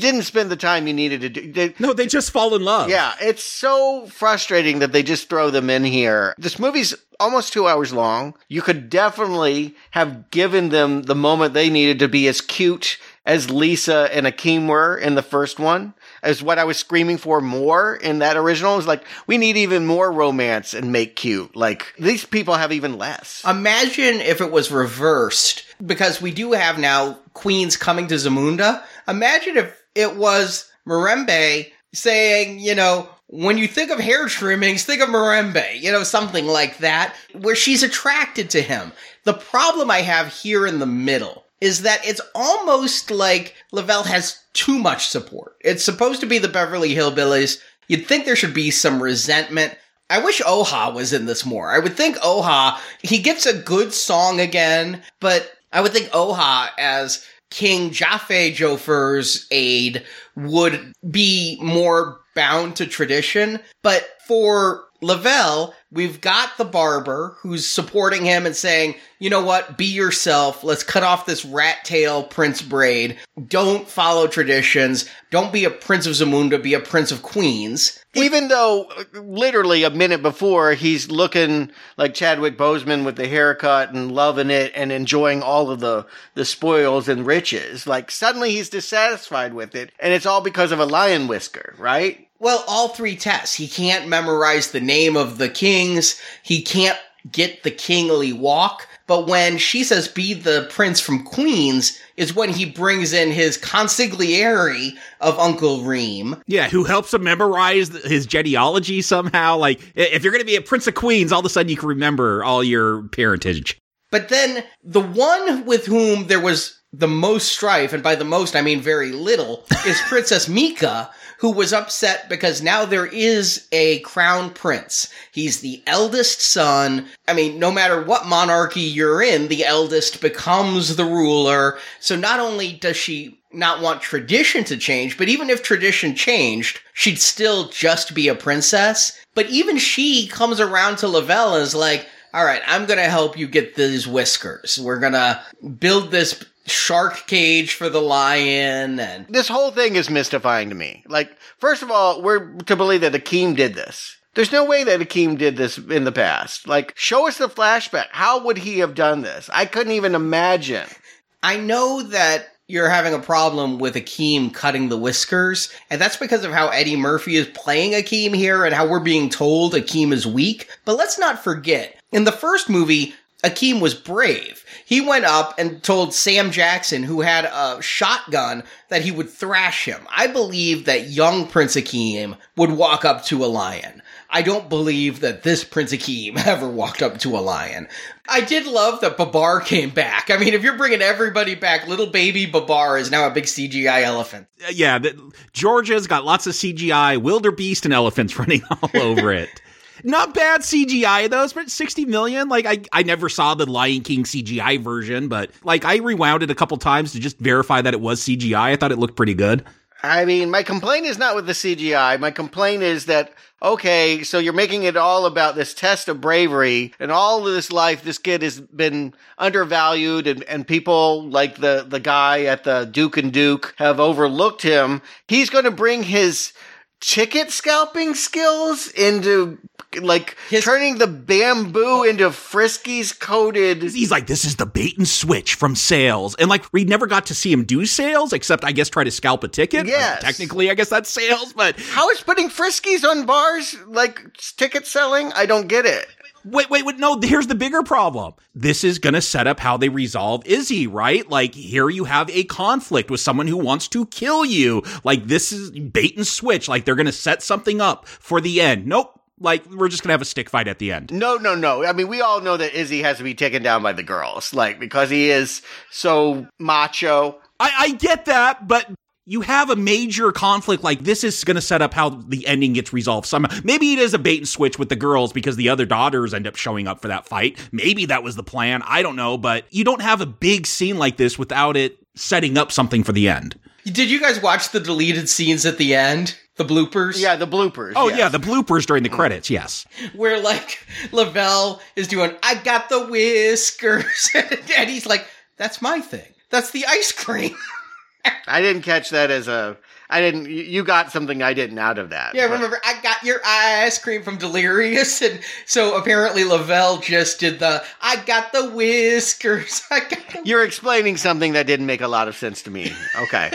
didn't spend the time you needed to do. They, No, they just fall in love. yeah, it's so frustrating that they just throw them in here. This movie's almost two hours long. You could definitely have given them the moment they needed to be as cute as Lisa and Akeem were in the first one. As what I was screaming for more in that original is like, we need even more romance and make cute. Like, these people have even less. Imagine if it was reversed, because we do have now queens coming to Zamunda. Imagine if it was Mirembe saying, you know, when you think of hair trimmings, think of Mirembe, you know, something like that, where she's attracted to him. The problem I have here in the middle is that it's almost like Lavelle has too much support. It's supposed to be the Beverly Hillbillies. You'd think there should be some resentment. I wish Oha was in this more. I would think Oha, he gets a good song again, but I would think Oha as King Jaffe Joffer's aide would be more bound to tradition. But for Lavelle, we've got the barber who's supporting him and saying, you know what, be yourself. Let's cut off this rat tail prince braid. Don't follow traditions. Don't be a prince of Zamunda, be a prince of Queens. Even though literally a minute before he's looking like Chadwick Boseman with the haircut and loving it and enjoying all of the, the spoils and riches, like suddenly he's dissatisfied with it. And it's all because of a lion whisker, right? Well, all three tests. He can't memorize the name of the kings. He can't get the kingly walk. But when she says be the prince from Queens is when he brings in his consigliere of Uncle Reem. Yeah, who helps him memorize his genealogy somehow. Like, if you're going to be a Prince of Queens, all of a sudden you can remember all your parentage. But then the one with whom there was the most strife, and by the most I mean very little, is Princess Meeka, who was upset because now there is a crown prince. He's the eldest son. I mean, no matter what monarchy you're in, the eldest becomes the ruler. So not only does she not want tradition to change, but even if tradition changed, she'd still just be a princess. But even she comes around to Lavelle and is like, all right, I'm going to help you get these whiskers. We're going to build this shark cage for the lion and This whole thing is mystifying to me. Like, first of all, we're to believe that Akeem did this. There's no way that Akeem did this in the past. Like, show us the flashback. How would he have done this? I couldn't even imagine. I know that you're having a problem with Akeem cutting the whiskers, and that's because of how Eddie Murphy is playing Akeem here and how we're being told Akeem is weak. But let's not forget, in the first movie, Akeem was brave. He went up and told Sam Jackson, who had a shotgun, that he would thrash him. I believe that young Prince Akeem would walk up to a lion. I don't believe that this Prince Akeem ever walked up to a lion. I did love that Babar came back. I mean, if you're bringing everybody back, little baby Babar is now a big CGI elephant. Yeah, the, Georgia's got lots of CGI, wildebeest and elephants running all over it. Not bad CGI though. Spent sixty million. Like I, I never saw the Lion King CGI version, but like I rewound it a couple times to just verify that it was CGI. I thought it looked pretty good. I mean, my complaint is not with the CGI. My complaint is that, okay, so you're making it all about this test of bravery and all of this life, this kid has been undervalued and, and people like the, the guy at the Duke and Duke have overlooked him. He's going to bring his ticket scalping skills into like turning the bamboo into Friskies coated. He's like, this is the bait and switch from sales. And like, we never got to see him do sales, except I guess try to scalp a ticket. Yes. Uh, technically, I guess that's sales, but How is putting Friskies on bars like ticket selling? I don't get it. Wait, wait, wait. No, here's the bigger problem. This is going to set up how they resolve Izzi, right? Like, here you have a conflict with someone who wants to kill you. Like, this is bait and switch. Like, they're going to set something up for the end. Nope. Like, we're just going to have a stick fight at the end. No, no, no. I mean, we all know that Izzi has to be taken down by the girls, like, because he is so macho. I, I get that, but you have a major conflict like this is going to set up how the ending gets resolved somehow. Maybe it is a bait and switch with the girls because the other daughters end up showing up for that fight. Maybe that was the plan. I don't know, but you don't have a big scene like this without it setting up something for the end. Did you guys watch the deleted scenes at the end? The bloopers? Yeah, the bloopers. Oh yes. yeah, the bloopers during the mm. credits, yes. Where like Lavelle is doing, I got the whiskers. and he's like, that's my thing. That's the ice cream. I didn't catch that as a. I didn't. you- You got something I didn't out of that. Yeah, but- remember, I got your ice cream from Delirious. And so apparently Lavelle just did the, I got the whiskers. I got the You're explaining something that didn't make a lot of sense to me. Okay.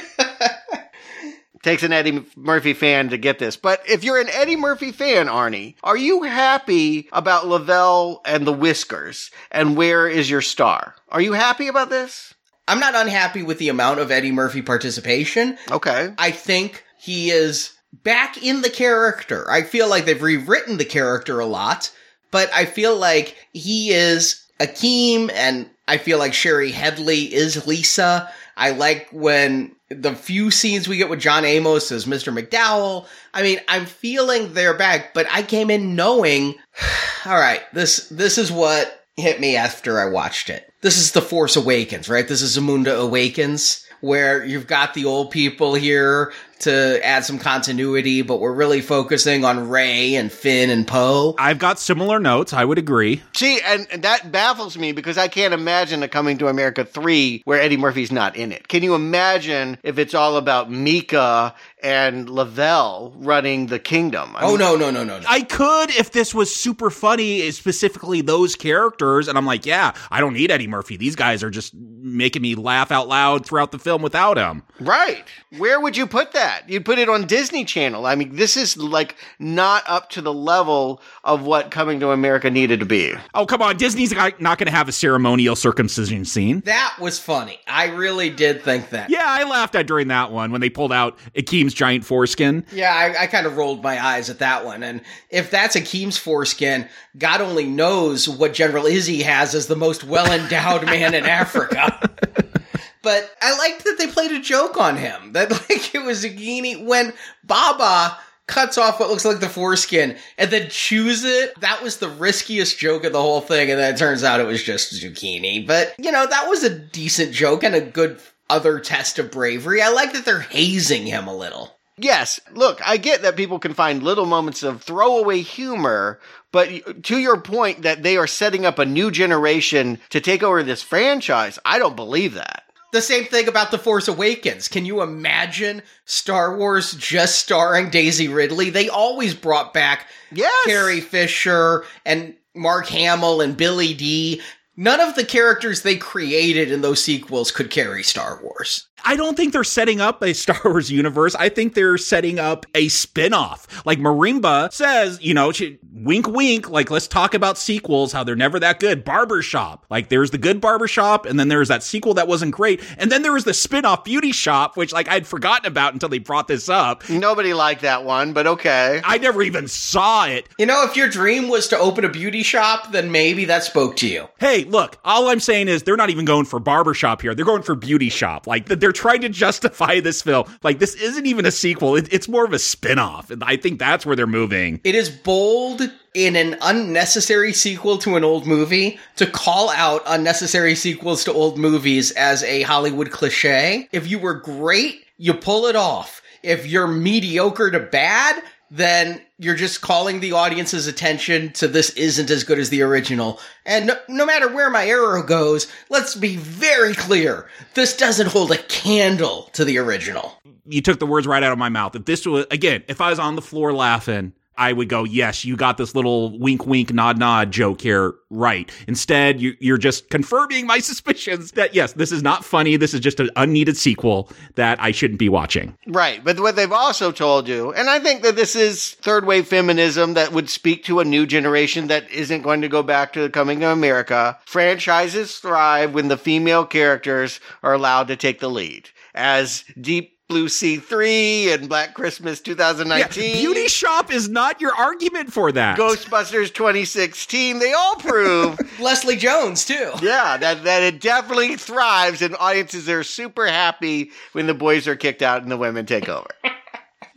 Takes an Eddie Murphy fan to get this. But if you're an Eddie Murphy fan, Arnie, are you happy about Lavelle and the Whiskers? And where is your star? Are you happy about this? I'm not unhappy with the amount of Eddie Murphy participation. Okay. I think he is back in the character. I feel like they've rewritten the character a lot, but I feel like he is Akeem and I feel like Shari Headley is Lisa. I like when the few scenes we get with John Amos as Mr. McDowell. I mean, I'm feeling they're back, but I came in knowing, all right, this, this is what hit me after I watched it. This is The Force Awakens, right? This is Zamunda Awakens, where you've got the old people here to add some continuity, but we're really focusing on Rey and Finn and Poe. I've got similar notes. I would agree. See, and and that baffles me because I can't imagine a Coming to America 3 where Eddie Murphy's not in it. Can you imagine if it's all about Meeka and Lavelle running the kingdom? I Oh mean, no, no, no, no, no. I could if this was super funny, specifically those characters, and I'm like, yeah, I don't need Eddie Murphy. These guys are just making me laugh out loud throughout the film without him. Right. Where would you put that? You'd put it on Disney Channel. I mean, this is like not up to the level of what Coming to America needed to be. Oh, come on. Disney's not going to have a ceremonial circumcision scene. That was funny. I really did think that. Yeah, I laughed at during that one when they pulled out Akeem's giant foreskin. Yeah, I, I kind of rolled my eyes at that one. And if that's Akeem's foreskin, God only knows what General Izzi has as the most well endowed man in Africa. But I liked that they played a joke on him. That like it was zucchini when Baba cuts off what looks like the foreskin and then chews it. That was the riskiest joke of the whole thing, and then it turns out it was just zucchini. But you know, that was a decent joke and a good other test of bravery. I like that they're hazing him a little. Yes, look, I get that people can find little moments of throwaway humor, but to your point that they are setting up a new generation to take over this franchise, I don't believe that. The same thing about The Force Awakens. Can you imagine Star Wars just starring Daisy Ridley? They always brought back yes. Carrie Fisher and Mark Hamill and Billy Dee None of the characters they created in those sequels could carry Star Wars. I don't think they're setting up a Star Wars universe. I think they're setting up a spin-off. Like Mirembe says, you know, she, wink wink, like let's talk about sequels, how they're never that good. Barbershop. Like there's the good Barbershop and then there's that sequel that wasn't great. And then there was the spin-off Beauty Shop, which like I'd forgotten about until they brought this up. Nobody liked that one, but okay. I never even saw it. You know, if your dream was to open a beauty shop, then maybe that spoke to you. Hey, look, all I'm saying is they're not even going for Barbershop here. They're going for Beauty Shop. Like they're trying to justify this film. Like this isn't even a sequel. It, it's more of a spin-off. And I think that's where they're moving. It is bold in an unnecessary sequel to an old movie to call out unnecessary sequels to old movies as a Hollywood cliche. If you were great, you pull it off. If you're mediocre to bad, then you're just calling the audience's attention to this isn't as good as the original. And no, no, matter where my arrow goes, let's be very clear. This doesn't hold a candle to the original. You took the words right out of my mouth. If this was, again, if I was on the floor laughing, I would go, yes, you got this little wink, wink, nod, nod joke here right. Instead, you, you're just confirming my suspicions that, yes, this is not funny. This is just an unneeded sequel that I shouldn't be watching. Right. But what they've also told you, and I think that this is third wave feminism that would speak to a new generation that isn't going to go back to the coming of America. Franchises thrive when the female characters are allowed to take the lead. As Deep Blue Sea 3 and Black Christmas 2019. Yeah, Beauty Shop is not your argument for that. Ghostbusters 2016, they all prove. Leslie Jones, too. Yeah, that, that it definitely thrives and audiences are super happy when the boys are kicked out and the women take over.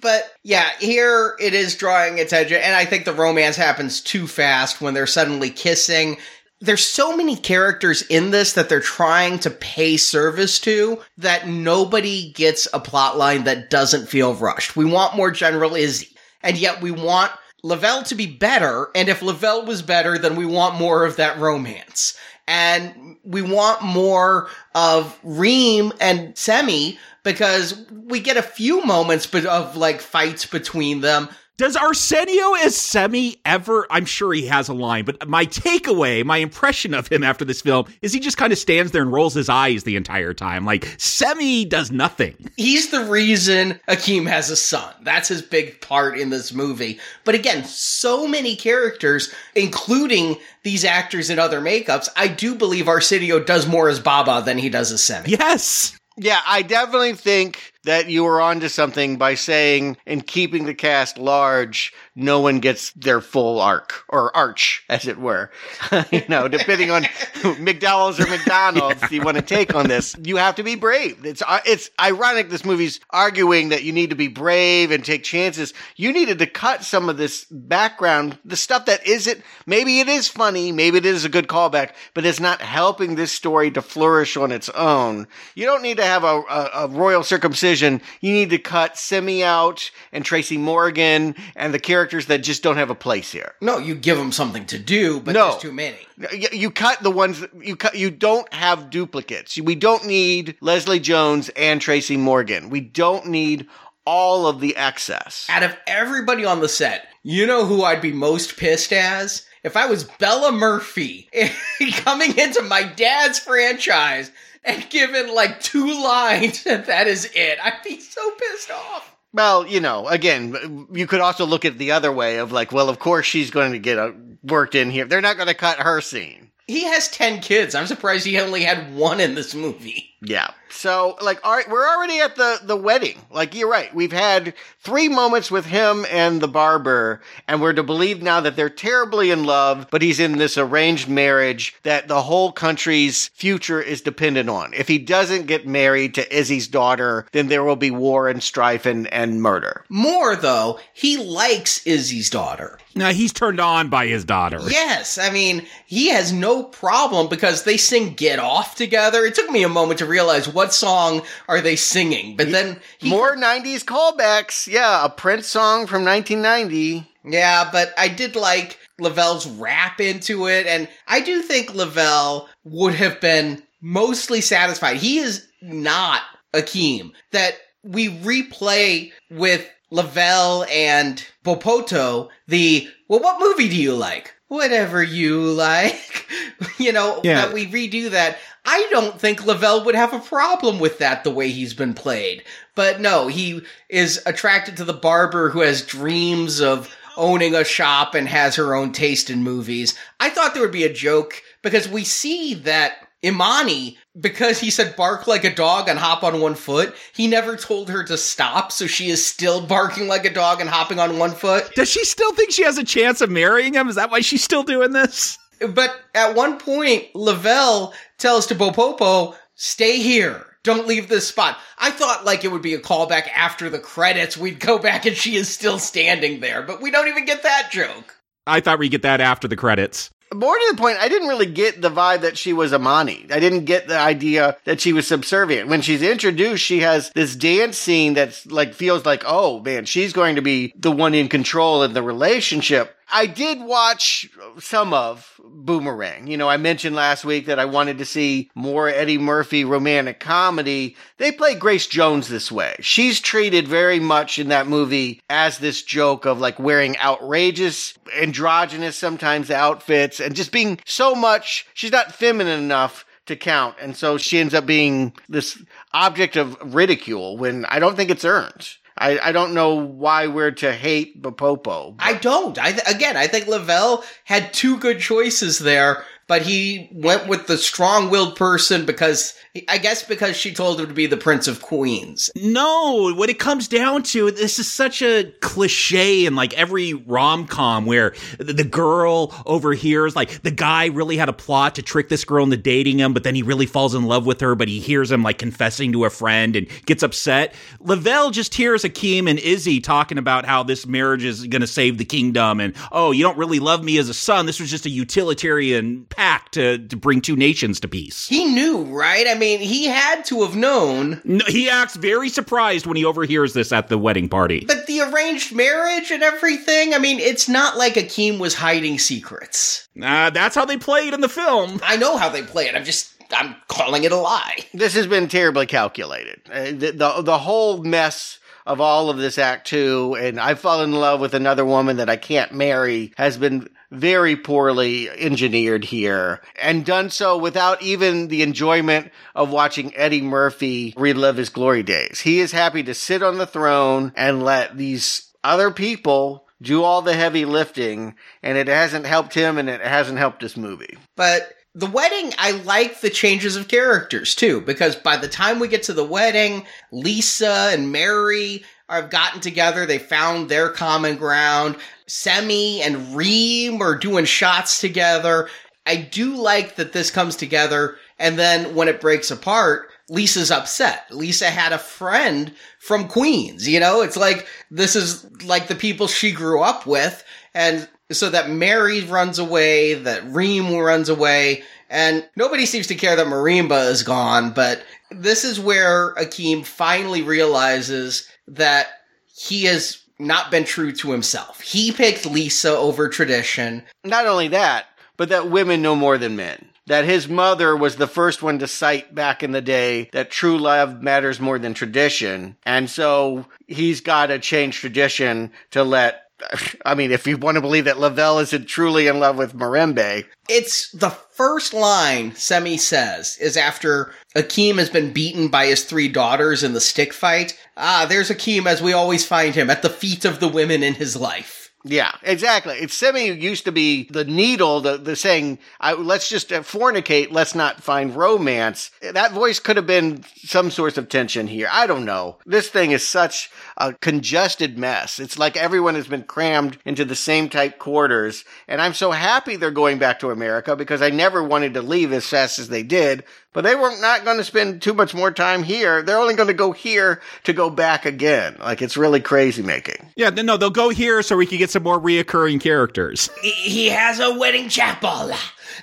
But yeah, here it is drawing attention, and I think the romance happens too fast when they're suddenly kissing there's so many characters in this that they're trying to pay service to that nobody gets a plot line that doesn't feel rushed. We want more General Izzi, and yet we want Lavelle to be better, and if Lavelle was better, then we want more of that romance. And we want more of Reem and Semmi because we get a few moments of like fights between them, does Arsenio as Semmi ever? I'm sure he has a line, but my takeaway, my impression of him after this film is he just kind of stands there and rolls his eyes the entire time. Like Semmi does nothing. He's the reason Akeem has a son. That's his big part in this movie. But again, so many characters, including these actors in other makeups. I do believe Arsenio does more as Baba than he does as Semmi. Yes. Yeah, I definitely think that you were onto something by saying, and keeping the cast large, no one gets their full arc or arch, as it were. you know, depending on McDowell's or McDonald's you want to take on this, you have to be brave. It's uh, it's ironic. This movie's arguing that you need to be brave and take chances. You needed to cut some of this background, the stuff that isn't. Maybe it is funny, maybe it is a good callback, but it's not helping this story to flourish on its own. You don't need to have a, a, a royal circumcision. You need to cut Semmi out and Tracy Morgan and the characters that just don't have a place here. No, you give them something to do, but No. there's too many. You you cut the ones that- you cut. You don't have duplicates. We don't need Leslie Jones and Tracy Morgan. We don't need all of the excess. Out of everybody on the set, you know who I'd be most pissed as? If I was Bella Murphy coming into my dad's franchise and given like two lines that is it, I'd be so pissed off. Well, you know, again, you could also look at the other way of like, well, of course she's going to get a, worked in here. They're not going to cut her scene. He has 10 kids. I'm surprised he only had one in this movie. Yeah. So, like, all right, we're already at the, the wedding. Like, you're right. We've had three moments with him and the barber, and we're to believe now that they're terribly in love, but he's in this arranged marriage that the whole country's future is dependent on. If he doesn't get married to Izzi's daughter, then there will be war and strife and, and murder. More, though, he likes Izzi's daughter. Now he's turned on by his daughter. Yes, I mean, he has no problem because they sing Get Off together. It took me a moment to realize what song are they singing, but then he, More 90s callbacks. Yeah, a Prince song from 1990. Yeah, but I did like Lavelle's rap into it, and I do think Lavelle would have been mostly satisfied. He is not Akeem. That we replay with Lavelle and Bopoto the, well, what movie do you like? Whatever you like. you know, Yeah. that we redo that. I don't think Lavelle would have a problem with that the way he's been played. But no, he is attracted to the barber who has dreams of owning a shop and has her own taste in movies. I thought there would be a joke because we see that Imani, because he said bark like a dog and hop on one foot, he never told her to stop, so she is still barking like a dog and hopping on one foot. Does she still think she has a chance of marrying him? Is that why she's still doing this? But at one point, Lavelle tells to Bopoto, stay here. Don't leave this spot. I thought like it would be a callback after the credits. We'd go back and she is still standing there, but we don't even get that joke. I thought we'd get that after the credits. More to the point, I didn't really get the vibe that she was Imani. I didn't get the idea that she was subservient. When she's introduced, she has this dance scene that's like feels like, oh man, she's going to be the one in control in the relationship. I did watch some of Boomerang. You know, I mentioned last week that I wanted to see more Eddie Murphy romantic comedy. They play Grace Jones this way. She's treated very much in that movie as this joke of like wearing outrageous, androgynous sometimes outfits and just being so much, she's not feminine enough to count. And so she ends up being this object of ridicule when I don't think it's earned. I, I don't know why we're to hate Bopoto. I don't. I th- again, I think Lavelle had two good choices there, but he went with the strong-willed person because I guess because she told him to be the Prince of Queens. No, what it comes down to, this is such a cliche in like every rom com where the, girl overhears, like the guy really had a plot to trick this girl into dating him, but then he really falls in love with her, but he hears him like confessing to a friend and gets upset. Lavelle just hears Akeem and Izzi talking about how this marriage is going to save the kingdom and, oh, you don't really love me as a son. This was just a utilitarian pact to, to bring two nations to peace. He knew, right? I mean, he had to have known. No, he acts very surprised when he overhears this at the wedding party. But the arranged marriage and everything, I mean, it's not like Akeem was hiding secrets. Uh, that's how they play it in the film. I know how they play it. I'm just, I'm calling it a lie. This has been terribly calculated. Uh, the, the the whole mess of all of this act two, and I fall in love with another woman that I can't marry, has been very poorly engineered here, and done so without even the enjoyment of watching Eddie Murphy relive his glory days. He is happy to sit on the throne and let these other people do all the heavy lifting, and it hasn't helped him, and it hasn't helped this movie. But the wedding, I like the changes of characters too, because by the time we get to the wedding, Lisa and Mary have gotten together. They found their common ground. Semmi and Reem are doing shots together. I do like that this comes together. And then when it breaks apart, Lisa's upset. Lisa had a friend from Queens, you know? It's like, this is like the people she grew up with. And so that Mary runs away, that Reem runs away, and nobody seems to care that Mirembe is gone, but this is where Akeem finally realizes that he has not been true to himself. He picked Lisa over tradition. Not only that, but that women know more than men. That his mother was the first one to cite back in the day that true love matters more than tradition. And so he's got to change tradition to let I mean, if you want to believe that Lavelle isn't truly in love with Mirembe, It's the first line Semmi says is after Akeem has been beaten by his three daughters in the stick fight. Ah, there's Akeem as we always find him at the feet of the women in his life. Yeah, exactly. It's Semmi used to be the needle, the, the saying, I, let's just uh, fornicate, let's not find romance. That voice could have been some source of tension here. I don't know. This thing is such a congested mess. It's like everyone has been crammed into the same type quarters. And I'm so happy they're going back to America because I never wanted to leave as fast as they did. But they were not going to spend too much more time here. They're only going to go here to go back again. Like it's really crazy making. Yeah, no, they'll go here so we can get some more reoccurring characters. He has a wedding chapel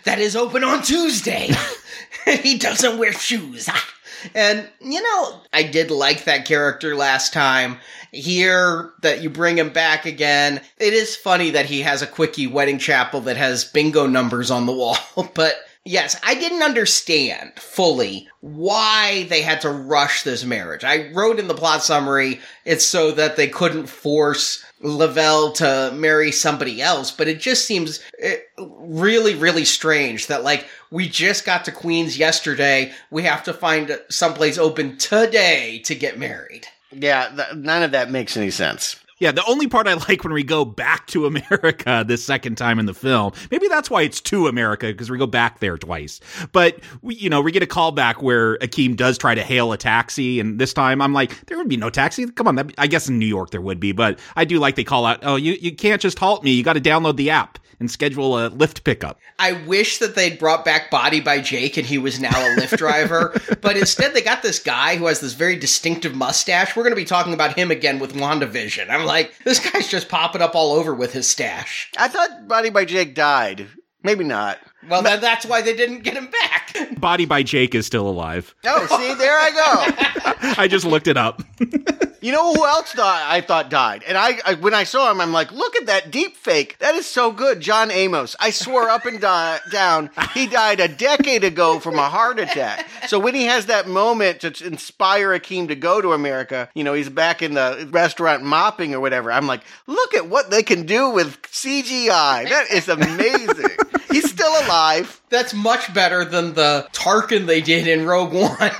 that is open on Tuesday. he doesn't wear shoes. And, you know, I did like that character last time. Here, that you bring him back again. It is funny that he has a quickie wedding chapel that has bingo numbers on the wall, but Yes, I didn't understand fully why they had to rush this marriage. I wrote in the plot summary it's so that they couldn't force Lavelle to marry somebody else, but it just seems eh, really, really strange that, like, we just got to Queens yesterday. We have to find someplace open today to get married. Yeah, th- none of that makes any sense. Yeah, the only part I like when we go back to America this second time in the film, maybe that's why it's to America because we go back there twice. But we, you know, we get a call back where Akeem does try to hail a taxi, and this time I'm like, there would be no taxi. Come on, be- I guess in New York there would be, but I do like they call out, oh, you you can't just halt me. You got to download the app and schedule a lift pickup. I wish that they'd brought back Body by Jake and he was now a lift driver, but instead they got this guy who has this very distinctive mustache. We're going to be talking about him again with WandaVision. I'm like, this guy's just popping up all over with his stash. I thought Body by Jake died. Maybe not. Well, then that's why they didn't get him back. Body by Jake is still alive. Oh, see, there I go. I just looked it up. You know who else thought I thought died? And I, I when I saw him, I'm like, look at that deep fake. That is so good, John Amos. I swore up and di- down he died a decade ago from a heart attack. So when he has that moment to inspire Akeem to go to America, you know, he's back in the restaurant mopping or whatever. I'm like, look at what they can do with CGI. That is amazing. he's still alive. That's much better than the Tarkin they did in Rogue One.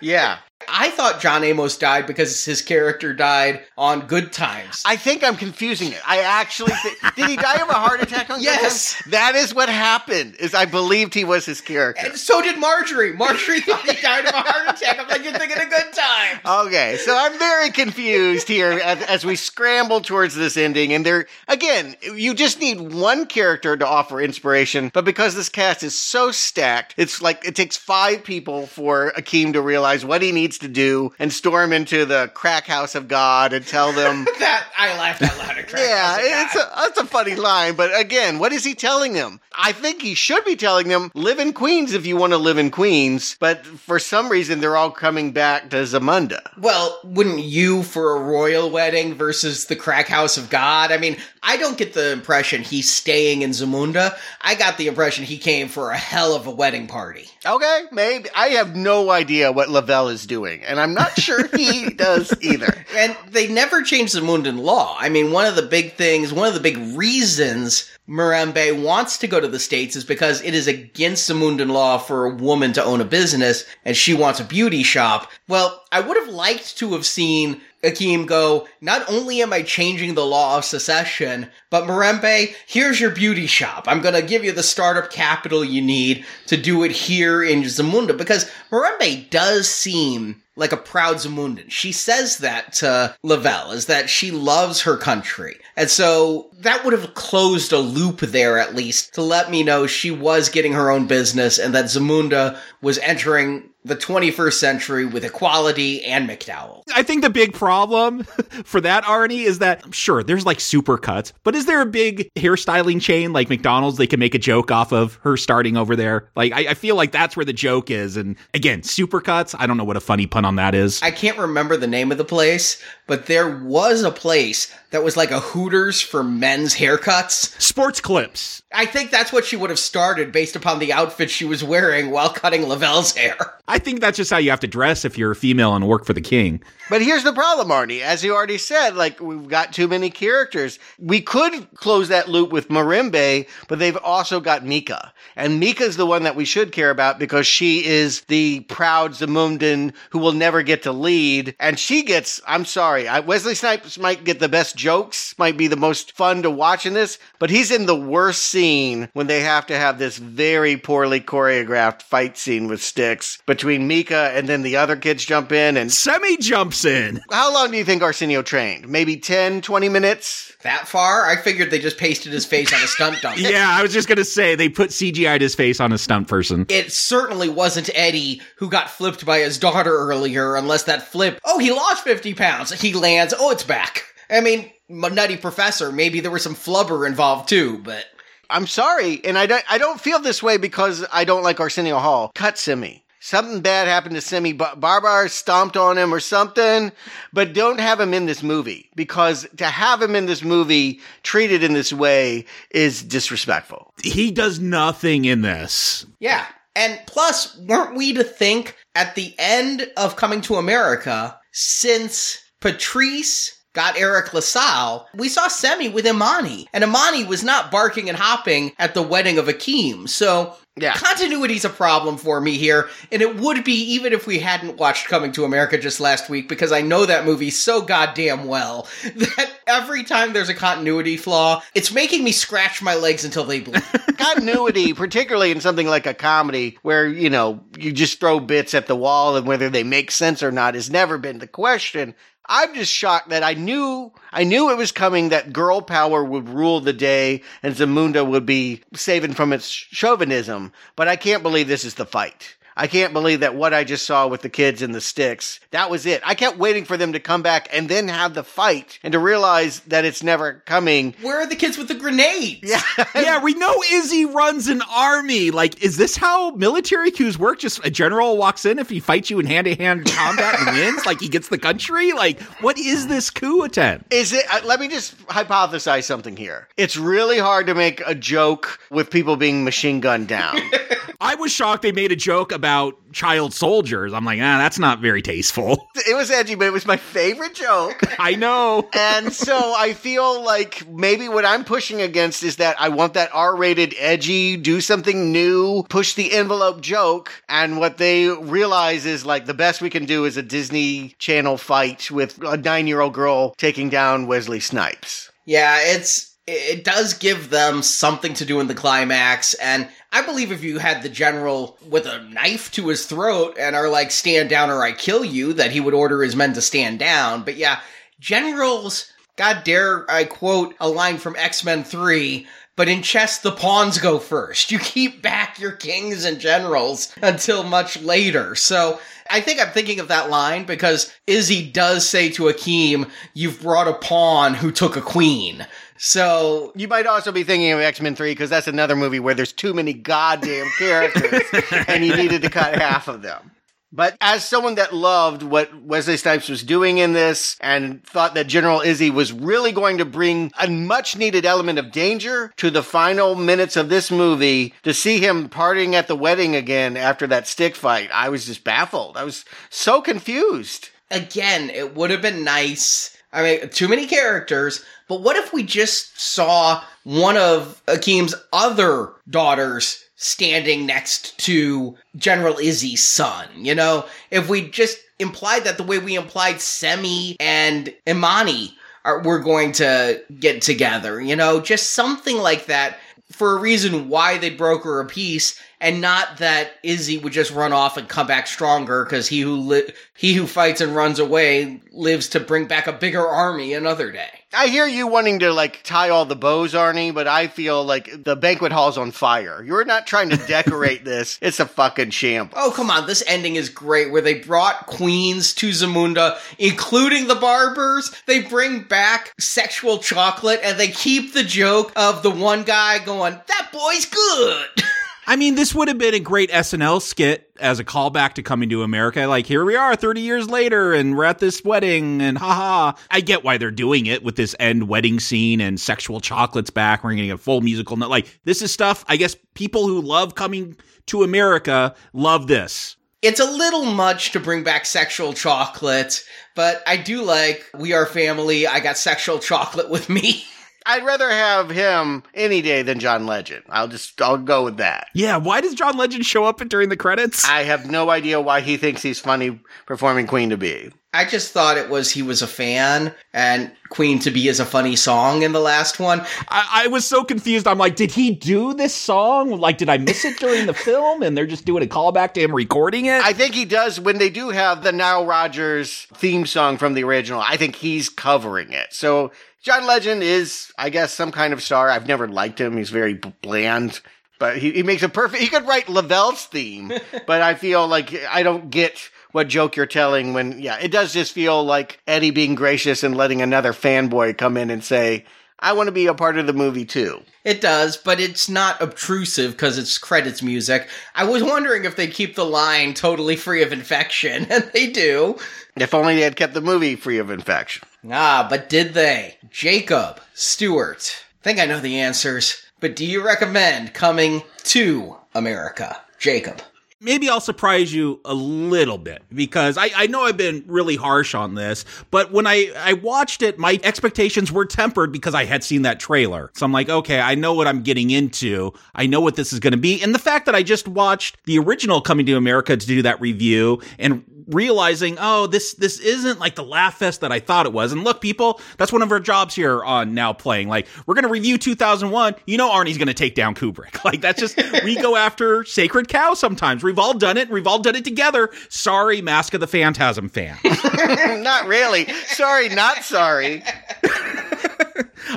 Yeah. I thought John Amos died because his character died on Good Times. I think I'm confusing it. I actually think, did he die of a heart attack on Good Times? Yes. Times? That is what happened. Is I believed he was his character. And so did Marjorie. Marjorie thought he died of a heart attack. I'm like, you're thinking of Good Times. Okay, so I'm very confused here as, as we scramble towards this ending. And there, again, you just need one character to offer inspiration, but because this cast is so stacked, it's like it takes five people for Akeem to realize what he needs to do and storm into the crack house of God and tell them. That I laughed out loud at Craig. Yeah, I was like, it's a, that's a funny line, but again, what is he telling them? I think he should be telling them, live in Queens if you want to live in Queens, but for some reason they're all coming back to Zamunda. Well, wouldn't you for a royal wedding versus the crack house of God? I mean, I don't get the impression he's staying in Zamunda. I got the impression he came for a hell of a wedding party. Okay, maybe. I have no idea what Lavelle is doing, and I'm not sure he does either. And they never changed the Mundan law. I mean, one of the big things, one of the big reasons Mirembe wants to go to the States is because it is against the Mundan law for a woman to own a business and she wants a beauty shop. Well, I would have liked to have seen Akeem go, not only am I changing the law of secession, but Mirembe, here's your beauty shop. I'm gonna give you the startup capital you need to do it here in Zamunda because Mirembe does seem like a proud Zamundan. She says that to Lavelle, is that she loves her country. And so that would have closed a loop there at least to let me know she was getting her own business and that Zamunda was entering the 21st century with equality and McDowell. I think the big problem for that, Arnie, is that sure, there's like super cuts, but is there a big hairstyling chain like McDonald's they can make a joke off of her starting over there? Like, I, I feel like that's where the joke is. And again, super cuts, I don't know what a funny pun on that is. I can't remember the name of the place, but there was a place that was like a Hooters for men's haircuts. Sports clips. I think that's what she would have started based upon the outfit she was wearing while cutting Lavelle's hair. I think that's just how you have to dress if you're a female and work for the king. But here's the problem, Arnie. As you already said, like we've got too many characters. We could close that loop with Mirembe, but they've also got Meeka. And Meeka's the one that we should care about because she is the proud Zamundan who will never get to lead. And she gets, I'm sorry, I, Wesley Snipes might get the best jokes, might be the most fun to watch in this, but he's in the worst scene when they have to have this very poorly choreographed fight scene with sticks between Meeka and then the other kids jump in and Semmi jumps in. how long do you think Arsenio trained? Maybe 10, 20 minutes? That far? I figured they just pasted his face on a stunt double. Yeah, I was just going to say they put CGI'd his face on a stunt person. It certainly wasn't Eddie who got flipped by his daughter earlier, unless that flip, oh, he lost 50 pounds. He lands, oh, it's back. I mean, Nutty Professor, maybe there was some flubber involved too, but. I'm sorry, and I don't, I don't feel this way because I don't like Arsenio Hall. Cut Semmi. Something bad happened to Semmi. Bar- Barbar stomped on him or something, but don't have him in this movie because to have him in this movie treated in this way is disrespectful. He does nothing in this. Yeah. And plus, weren't we to think at the end of Coming to America, since Patrice got Eric LaSalle, we saw Semmi with Imani. And Imani was not barking and hopping at the wedding of Akeem. So Yeah. continuity's a problem for me here. And it would be even if we hadn't watched Coming to America just last week, because I know that movie so goddamn well that every time there's a continuity flaw, it's making me scratch my legs until they bleed. Continuity, particularly in something like a comedy where, you know, you just throw bits at the wall and whether they make sense or not has never been the question. I'm just shocked that I knew I knew it was coming that girl power would rule the day and Zamunda would be saving from its chauvinism, but I can't believe this is the fight. I can't believe that what I just saw with the kids and the sticks, that was it. I kept waiting for them to come back and then have the fight and to realize that it's never coming. Where are the kids with the grenades? Yeah. yeah, we know Izzi runs an army. Like, is this how military coups work? Just a general walks in if he fights you in hand to hand combat and wins? Like, he gets the country? Like, what is this coup attempt? Is it? Uh, let me just hypothesize something here. It's really hard to make a joke with people being machine gunned down. I was shocked they made a joke about child soldiers. I'm like, ah, that's not very tasteful. it was edgy, but it was my favorite joke. I know. and so I feel like maybe what I'm pushing against is that I want that R rated, edgy, do something new, push the envelope joke. And what they realize is like the best we can do is a Disney Channel fight with a nine year old girl taking down Wesley Snipes. Yeah, it's it does give them something to do in the climax and I believe if you had the general with a knife to his throat and are like stand down or I kill you that he would order his men to stand down. But yeah, generals God dare I quote a line from X-Men 3 but in chess, the pawns go first. You keep back your kings and generals until much later. So I think I'm thinking of that line because Izzi does say to Akeem, You've brought a pawn who took a queen. So you might also be thinking of X Men 3 because that's another movie where there's too many goddamn characters and you needed to cut half of them. But as someone that loved what Wesley Snipes was doing in this and thought that General Izzi was really going to bring a much needed element of danger to the final minutes of this movie, to see him partying at the wedding again after that stick fight, I was just baffled. I was so confused. Again, it would have been nice. I mean, too many characters, but what if we just saw one of Akeem's other daughters standing next to General Izzi's son? You know, if we just implied that the way we implied Semmi and Imani are we're going to get together. You know, just something like that for a reason why they broker a peace and not that Izzi would just run off and come back stronger because he who li- he who fights and runs away lives to bring back a bigger army another day. I hear you wanting to like tie all the bows, Arnie, but I feel like the banquet hall's on fire. You're not trying to decorate this. It's a fucking shambles. Oh, come on. This ending is great where they brought queens to Zamunda, including the barbers. They bring back sexual chocolate and they keep the joke of the one guy going, that boy's good. I mean, this would have been a great SNL skit as a callback to Coming to America. Like, here we are 30 years later, and we're at this wedding, and haha. I get why they're doing it with this end wedding scene and sexual chocolates back. We're getting a full musical. note. Like, this is stuff, I guess people who love Coming to America love this. It's a little much to bring back sexual chocolate, but I do like We Are Family. I got sexual chocolate with me. I'd rather have him any day than John Legend. I'll just I'll go with that. Yeah, why does John Legend show up during the credits? I have no idea why he thinks he's funny performing Queen to Be. I just thought it was he was a fan and Queen to Be is a funny song in the last one. I, I was so confused. I'm like, did he do this song? Like, did I miss it during the film? And they're just doing a callback to him recording it? I think he does when they do have the Nile Rodgers theme song from the original. I think he's covering it. So John Legend is, I guess, some kind of star. I've never liked him. He's very bland, but he, he makes a perfect. He could write Lavelle's theme, but I feel like I don't get what joke you're telling when, yeah, it does just feel like Eddie being gracious and letting another fanboy come in and say, I want to be a part of the movie too. It does, but it's not obtrusive because it's credits music. I was wondering if they keep the line totally free of infection, and they do. If only they had kept the movie free of infection. Ah, but did they? Jacob, Stuart. I think I know the answers, but do you recommend coming to America? Jacob. maybe I'll surprise you a little bit because I, I know I've been really harsh on this, but when I, I watched it, my expectations were tempered because I had seen that trailer. So I'm like, okay, I know what I'm getting into. I know what this is going to be. And the fact that I just watched the original Coming to America to do that review and realizing, oh, this this isn't like the laugh fest that I thought it was. And look, people, that's one of our jobs here on now playing. Like, we're gonna review 2001. You know, Arnie's gonna take down Kubrick. Like, that's just we go after Sacred Cow sometimes. We've all done it. We've all done it together. Sorry, Mask of the Phantasm fan. not really. Sorry, not sorry.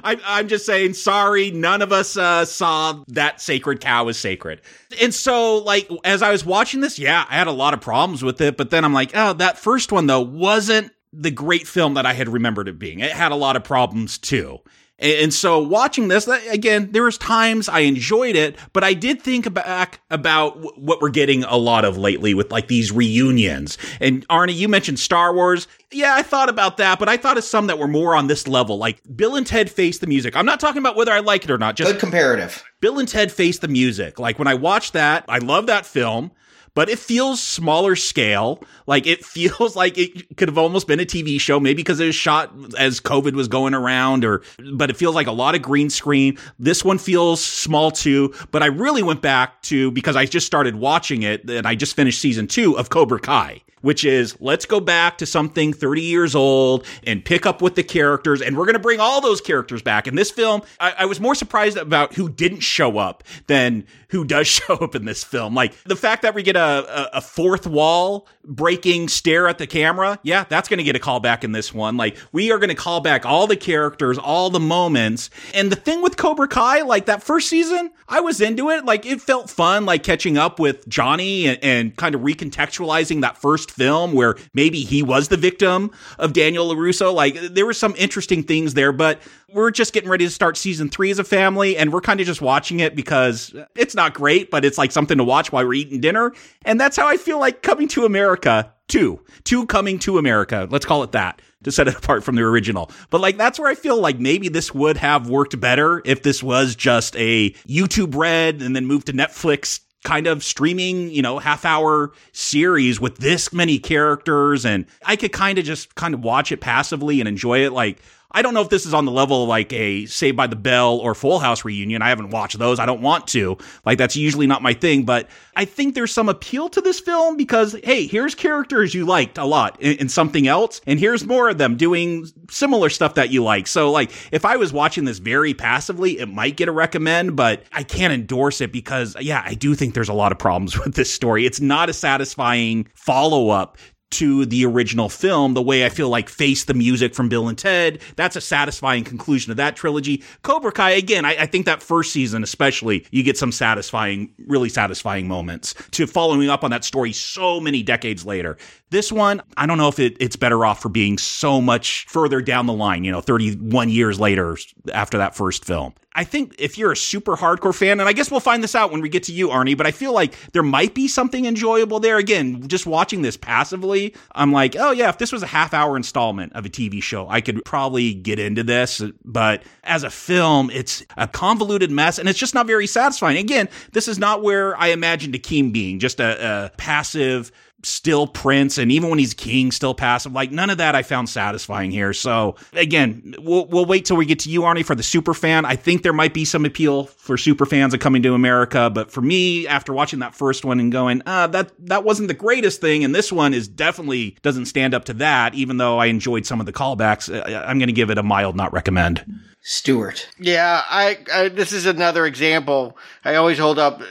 I, I'm just saying, sorry, none of us uh, saw that sacred cow is sacred. And so, like, as I was watching this, yeah, I had a lot of problems with it. But then I'm like, oh, that first one, though, wasn't the great film that I had remembered it being. It had a lot of problems, too. And so watching this, again, there was times I enjoyed it, but I did think back about what we're getting a lot of lately with like these reunions. And Arnie, you mentioned Star Wars. Yeah, I thought about that, but I thought of some that were more on this level, like Bill and Ted Face the Music. I'm not talking about whether I like it or not. Just Good comparative. Bill and Ted Face the Music. Like when I watched that, I love that film but it feels smaller scale. Like it feels like it could have almost been a TV show, maybe because it was shot as COVID was going around, or but it feels like a lot of green screen. This one feels small too, but I really went back to because I just started watching it and I just finished season two of Cobra Kai which is let's go back to something 30 years old and pick up with the characters. And we're going to bring all those characters back. In this film, I, I, was more surprised about who didn't show up than who does show up in this film. Like the fact that we get a, a, a fourth wall breaking stare at the camera. Yeah, that's going to get a call back in this one. Like we are going to call back all the characters, all the moments. And the thing with Cobra Kai, like that first season, I was into it. Like it felt fun, like catching up with Johnny and, and kind of recontextualizing that first film where maybe he was the victim of Daniel LaRusso. Like there were some interesting things there, but we're just getting ready to start season three as a family and we're kind of just watching it because it's not great, but it's like something to watch while we're eating dinner. And that's how I feel like coming to America two, two coming to America. Let's call it that to set it apart from the original. But like that's where I feel like maybe this would have worked better if this was just a YouTube Red and then moved to Netflix kind of streaming, you know, half hour series with this many characters. And I could kind of just kind of watch it passively and enjoy it. Like I don't know if this is on the level of like a Saved by the Bell or Full House reunion. I haven't watched those. I don't want to. Like that's usually not my thing, but I think there's some appeal to this film because hey, here's characters you liked a lot in, in something else, and here's more of them doing similar stuff that you like. So like if I was watching this very passively, it might get a recommend, but I can't endorse it because yeah, I do think there's a lot of problems with this story. It's not a satisfying follow up to the original film, the way I feel like Face the Music from Bill and Ted. That's a satisfying conclusion of that trilogy. Cobra Kai, again, I, I, think that first season, especially, you get some satisfying, really satisfying moments to following up on that story so many decades later. This one, I don't know if it, it's better off for being so much further down the line, you know, 31 years later after that first film. I think if you're a super hardcore fan, and I guess we'll find this out when we get to you, Arnie, but I feel like there might be something enjoyable there. Again, just watching this passively, I'm like, oh yeah, if this was a half hour installment of a TV show, I could probably get into this. But as a film, it's a convoluted mess and it's just not very satisfying. Again, this is not where I imagined Akeem being, just a, a passive, still Prince, and even when he's king, still passive. Like none of that I found satisfying here. So again, we'll we'll wait till we get to you, Arnie, for the super fan. I think there might be some appeal for super fans of coming to America, but for me, after watching that first one and going, uh, that that wasn't the greatest thing, and this one is definitely doesn't stand up to that. Even though I enjoyed some of the callbacks, I'm going to give it a mild not recommend. Stuart. Yeah, I, I, this is another example. I always hold up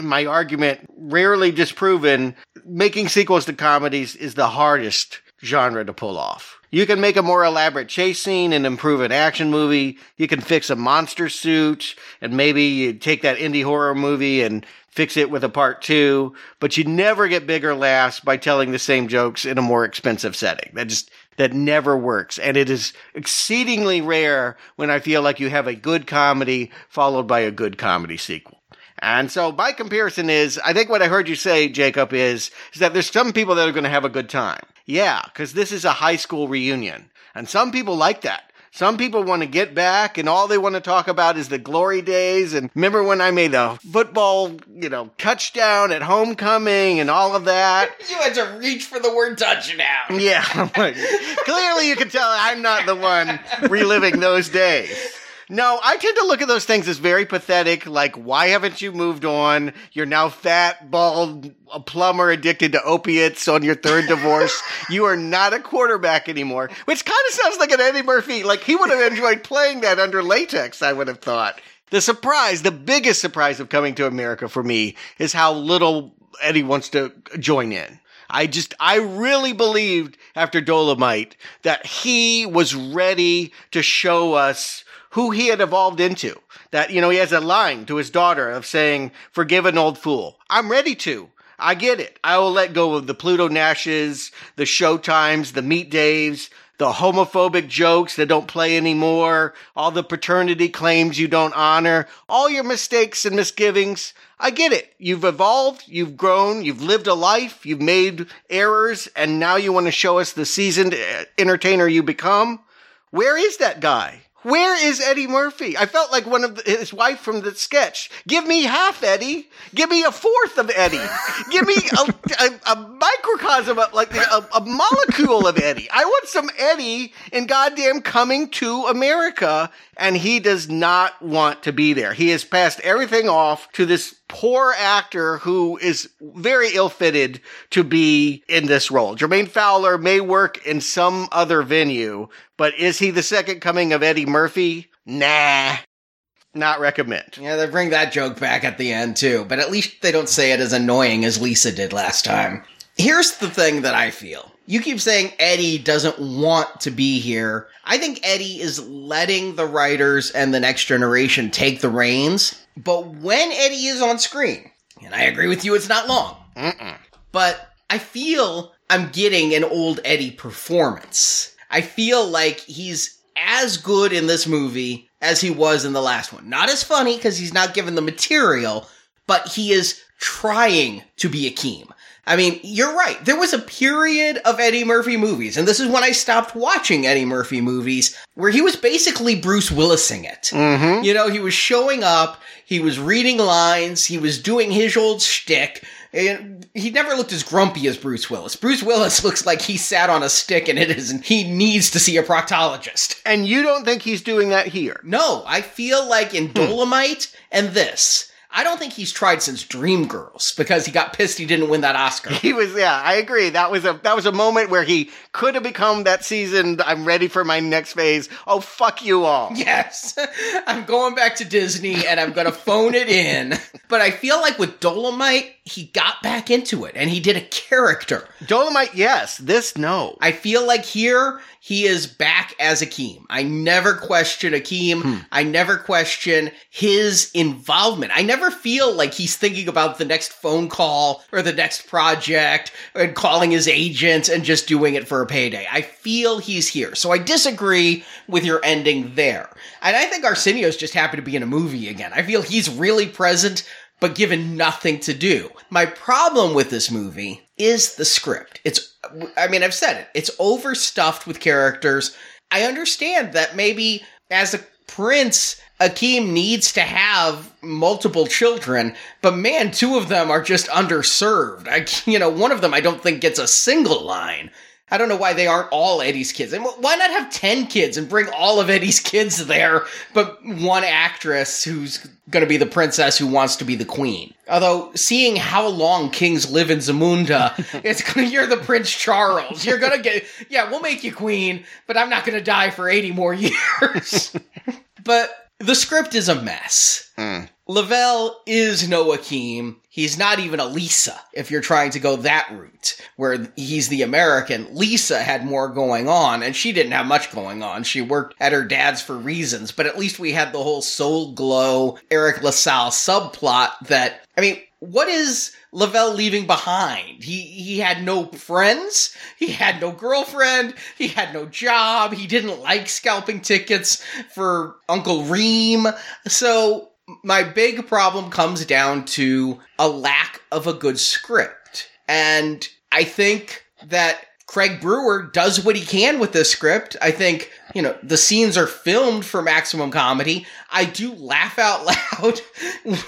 my argument, rarely disproven. Making sequels to comedies is the hardest genre to pull off. You can make a more elaborate chase scene and improve an action movie. You can fix a monster suit and maybe you take that indie horror movie and fix it with a part two, but you never get bigger laughs by telling the same jokes in a more expensive setting. That just, that never works. And it is exceedingly rare when I feel like you have a good comedy followed by a good comedy sequel. And so my comparison is, I think what I heard you say, Jacob, is, is that there's some people that are going to have a good time. Yeah, because this is a high school reunion. And some people like that. Some people want to get back and all they want to talk about is the glory days. And remember when I made a football, you know, touchdown at homecoming and all of that? you had to reach for the word touchdown. Yeah. Clearly you can tell I'm not the one reliving those days. No, I tend to look at those things as very pathetic. Like, why haven't you moved on? You're now fat, bald, a plumber addicted to opiates on your third divorce. you are not a quarterback anymore, which kind of sounds like an Eddie Murphy. Like, he would have enjoyed playing that under latex, I would have thought. The surprise, the biggest surprise of coming to America for me is how little Eddie wants to join in. I just, I really believed after Dolomite that he was ready to show us who he had evolved into. That, you know, he has a line to his daughter of saying, forgive an old fool. I'm ready to. I get it. I will let go of the Pluto Nashes, the Showtimes, the Meet Daves, the homophobic jokes that don't play anymore, all the paternity claims you don't honor, all your mistakes and misgivings. I get it. You've evolved, you've grown, you've lived a life, you've made errors, and now you want to show us the seasoned uh, entertainer you become. Where is that guy? Where is Eddie Murphy? I felt like one of the, his wife from the sketch. Give me half Eddie. Give me a fourth of Eddie. Give me a, a, a microcosm, of, like a, a, molecule of Eddie. I want some Eddie in goddamn coming to America, and he does not want to be there. He has passed everything off to this poor actor who is very ill fitted to be in this role. Jermaine Fowler may work in some other venue, but is he the second coming of Eddie Murphy? Nah. Not recommend. Yeah, they bring that joke back at the end too, but at least they don't say it as annoying as Lisa did last time. Here's the thing that I feel. You keep saying Eddie doesn't want to be here. I think Eddie is letting the writers and the next generation take the reins. But when Eddie is on screen, and I agree with you, it's not long. Mm-mm. But I feel I'm getting an old Eddie performance. I feel like he's as good in this movie as he was in the last one. Not as funny because he's not given the material, but he is trying to be Akeem. I mean, you're right. There was a period of Eddie Murphy movies, and this is when I stopped watching Eddie Murphy movies, where he was basically Bruce Willising it. Mm-hmm. You know, he was showing up, he was reading lines, he was doing his old shtick, And he never looked as grumpy as Bruce Willis. Bruce Willis looks like he sat on a stick and it is he needs to see a proctologist. And you don't think he's doing that here? No, I feel like Hmm. in Dolomite and this, I don't think he's tried since Dreamgirls because he got pissed he didn't win that Oscar. He was, yeah, I agree. That was a that was a moment where he could have become that seasoned. I'm ready for my next phase. Oh fuck you all. Yes, I'm going back to Disney and I'm to phone it in. But I feel like with Dolomite, he got back into it and he did a character. Dolomite, yes. This, no. I feel like here he is back as Akeem. I never question Akeem. Hmm. I never question his involvement. I never feel like he's thinking about the next phone call or the next project and calling his agents and just doing it for a payday. I feel he's here. So I disagree with your ending there. And I think Arsenio's just happy to be in a movie again. I feel he's really present but given nothing to do. My problem with this movie is the script. It's, I mean, I've said it, it's overstuffed with characters. I understand that maybe as a prince, Akeem needs to have multiple children, but man, two of them are just underserved. I, you know, one of them I don't think gets a single line. I don't know why they aren't all Eddie's kids. And why not have 10 kids and bring all of Eddie's kids there, but one actress who's going to be the princess who wants to be the queen? Although, seeing how long kings live in Zamunda, it's you're the Prince Charles. You're going to get, yeah, we'll make you queen, but I'm not going to die for 80 more years. but the script is a mess. Hmm. Lavelle is no Akeem. He's not even a Lisa, if you're trying to go that route, where he's the American. Lisa had more going on, and she didn't have much going on. She worked at her dad's for reasons, but at least we had the whole Soul Glo, Eric LaSalle subplot that, I mean, what is Lavelle leaving behind? He he had no friends, he had no girlfriend, he had no job, he didn't like scalping tickets for Uncle Reem. So my big problem comes down to a lack of a good script. And I think that Craig Brewer does what he can with this script. I think, you know, the scenes are filmed for maximum comedy. I do laugh out loud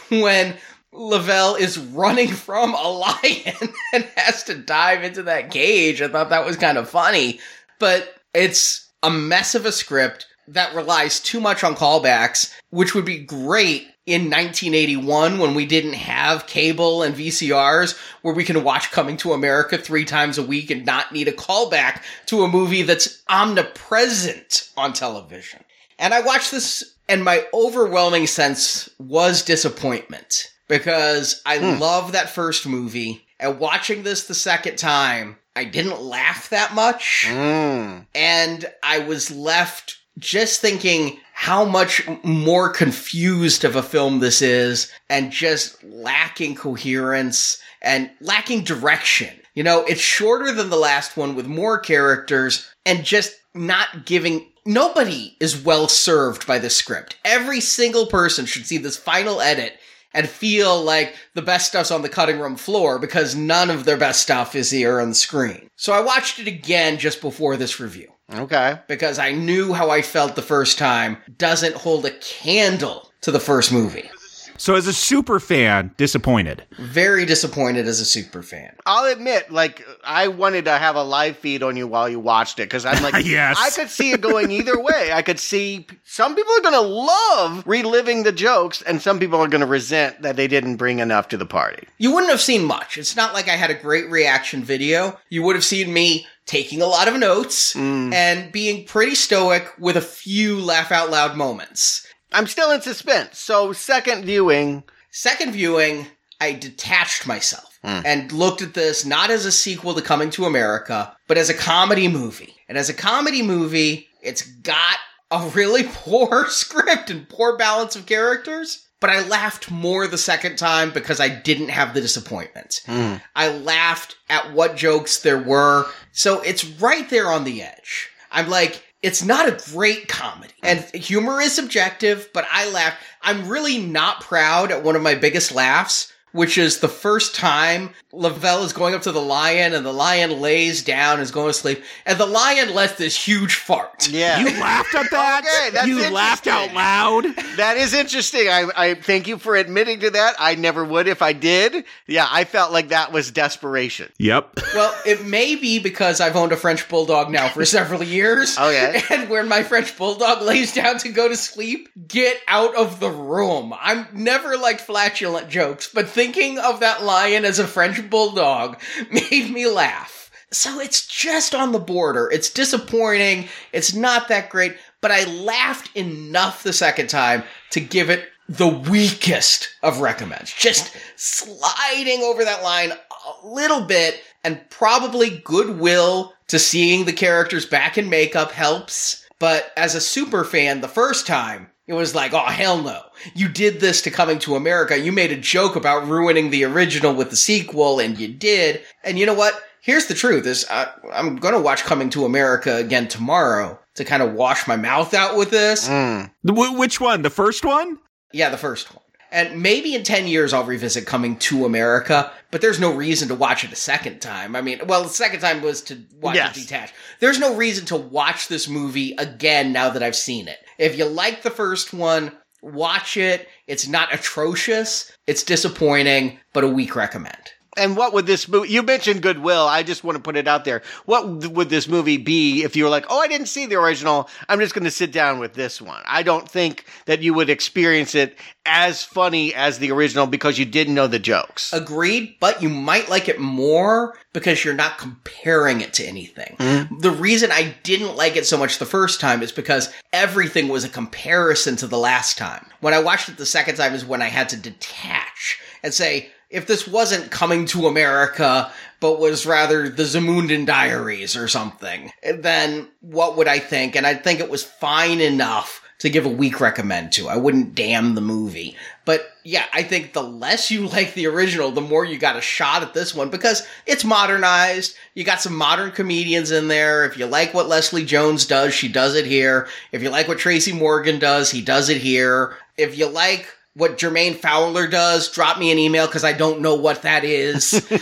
when Lavelle is running from a lion and has to dive into that cage. I thought that was kind of funny, but it's a mess of a script that relies too much on callbacks, which would be great in 1981 when we didn't have cable and VCRs where we can watch Coming to America three times a week and not need a callback to a movie that's omnipresent on television. And I watched this and my overwhelming sense was disappointment because I hmm. love that first movie and watching this the second time, I didn't laugh that much. Hmm. And I was left just thinking how much more confused of a film this is and just lacking coherence and lacking direction. You know, it's shorter than the last one with more characters and just not giving. Nobody is well served by this script. Every single person should see this final edit and feel like the best stuff's on the cutting room floor because none of their best stuff is here on the screen. So I watched it again just before this review Okay. because I knew how I felt the first time doesn't hold a candle to the first movie. So, as a super fan, disappointed. Very disappointed as a super fan. I'll admit, like, I wanted to have a live feed on you while you watched it because I'm like, Yes. I could see it going either way. I could see some people are going to love reliving the jokes, and some people are going to resent that they didn't bring enough to the party. You wouldn't have seen much. It's not like I had a great reaction video. You would have seen me taking a lot of notes mm. and being pretty stoic with a few laugh out loud moments. I'm still in suspense. So, second viewing, Second viewing, I detached myself hmm. and looked at this not as a sequel to Coming to America, but as a comedy movie. And as a comedy movie, it's got a really poor script and poor balance of characters. But I laughed more the second time because I didn't have the disappointment. Hmm. I laughed at what jokes there were. So it's right there on the edge. I'm like, it's not a great comedy. And humor is subjective, but I laughed. I'm really not proud at one of my biggest laughs which is the first time Lavelle is going up to the lion and the lion lays down and is going to sleep and the lion lets this huge fart. Yeah. You laughed at that? Okay, that's you laughed out loud? That is interesting. I, I thank you for admitting to that. I never would if I did. Yeah, I felt like that was desperation. Yep. Well, it may be because I've owned a French bulldog now for several years. Okay. And when my French bulldog lays down to go to sleep, get out of the room. I'm never liked flatulent jokes, but thinking of that lion as a French bulldog made me laugh. So it's just on the border. It's disappointing. It's not that great, but I laughed enough the second time to give it the weakest of recommends. Just sliding over that line a little bit and probably goodwill to seeing the characters back in makeup helps. But as a super fan the first time, it was like, oh, hell no. You did this to Coming to America. You made a joke about ruining the original with the sequel, and you did. And you know what? Here's the truth is uh, I'm going to watch Coming to America again tomorrow to kind of wash my mouth out with this. The- wh- which one? The first one? Yeah, the first one. And maybe in 10 years I'll revisit Coming to America, but there's no reason to watch it a second time. I mean, well, the second time was to watch Yes. it detached. There's no reason to watch this movie again now that I've seen it. If you like the first one, watch it. It's not atrocious. It's disappointing, but a weak recommend. And what would this movie? You mentioned Goodwill. I just want to put it out there. What would this movie be if you were like, "Oh, I didn't see the original. I'm just going to sit down with this one." I don't think that you would experience it as funny as the original because you didn't know the jokes. Agreed, but you might like it more because you're not comparing it to anything. Mm-hmm. The reason I didn't like it so much the first time is because everything was a comparison to the last time. When I watched it the second time is when I had to detach and say, if this wasn't coming to America, but was rather the Zamundan Diaries or something, then what would I think? And I'd think it was fine enough to give a weak recommend to. I wouldn't damn the movie. But yeah, I think the less you like the original, the more you got a shot at this one because it's modernized. You got some modern comedians in there. If you like what Leslie Jones does, she does it here. If you like what Tracy Morgan does, he does it here. If you like what Jermaine Fowler does, drop me an email because I don't know what that is.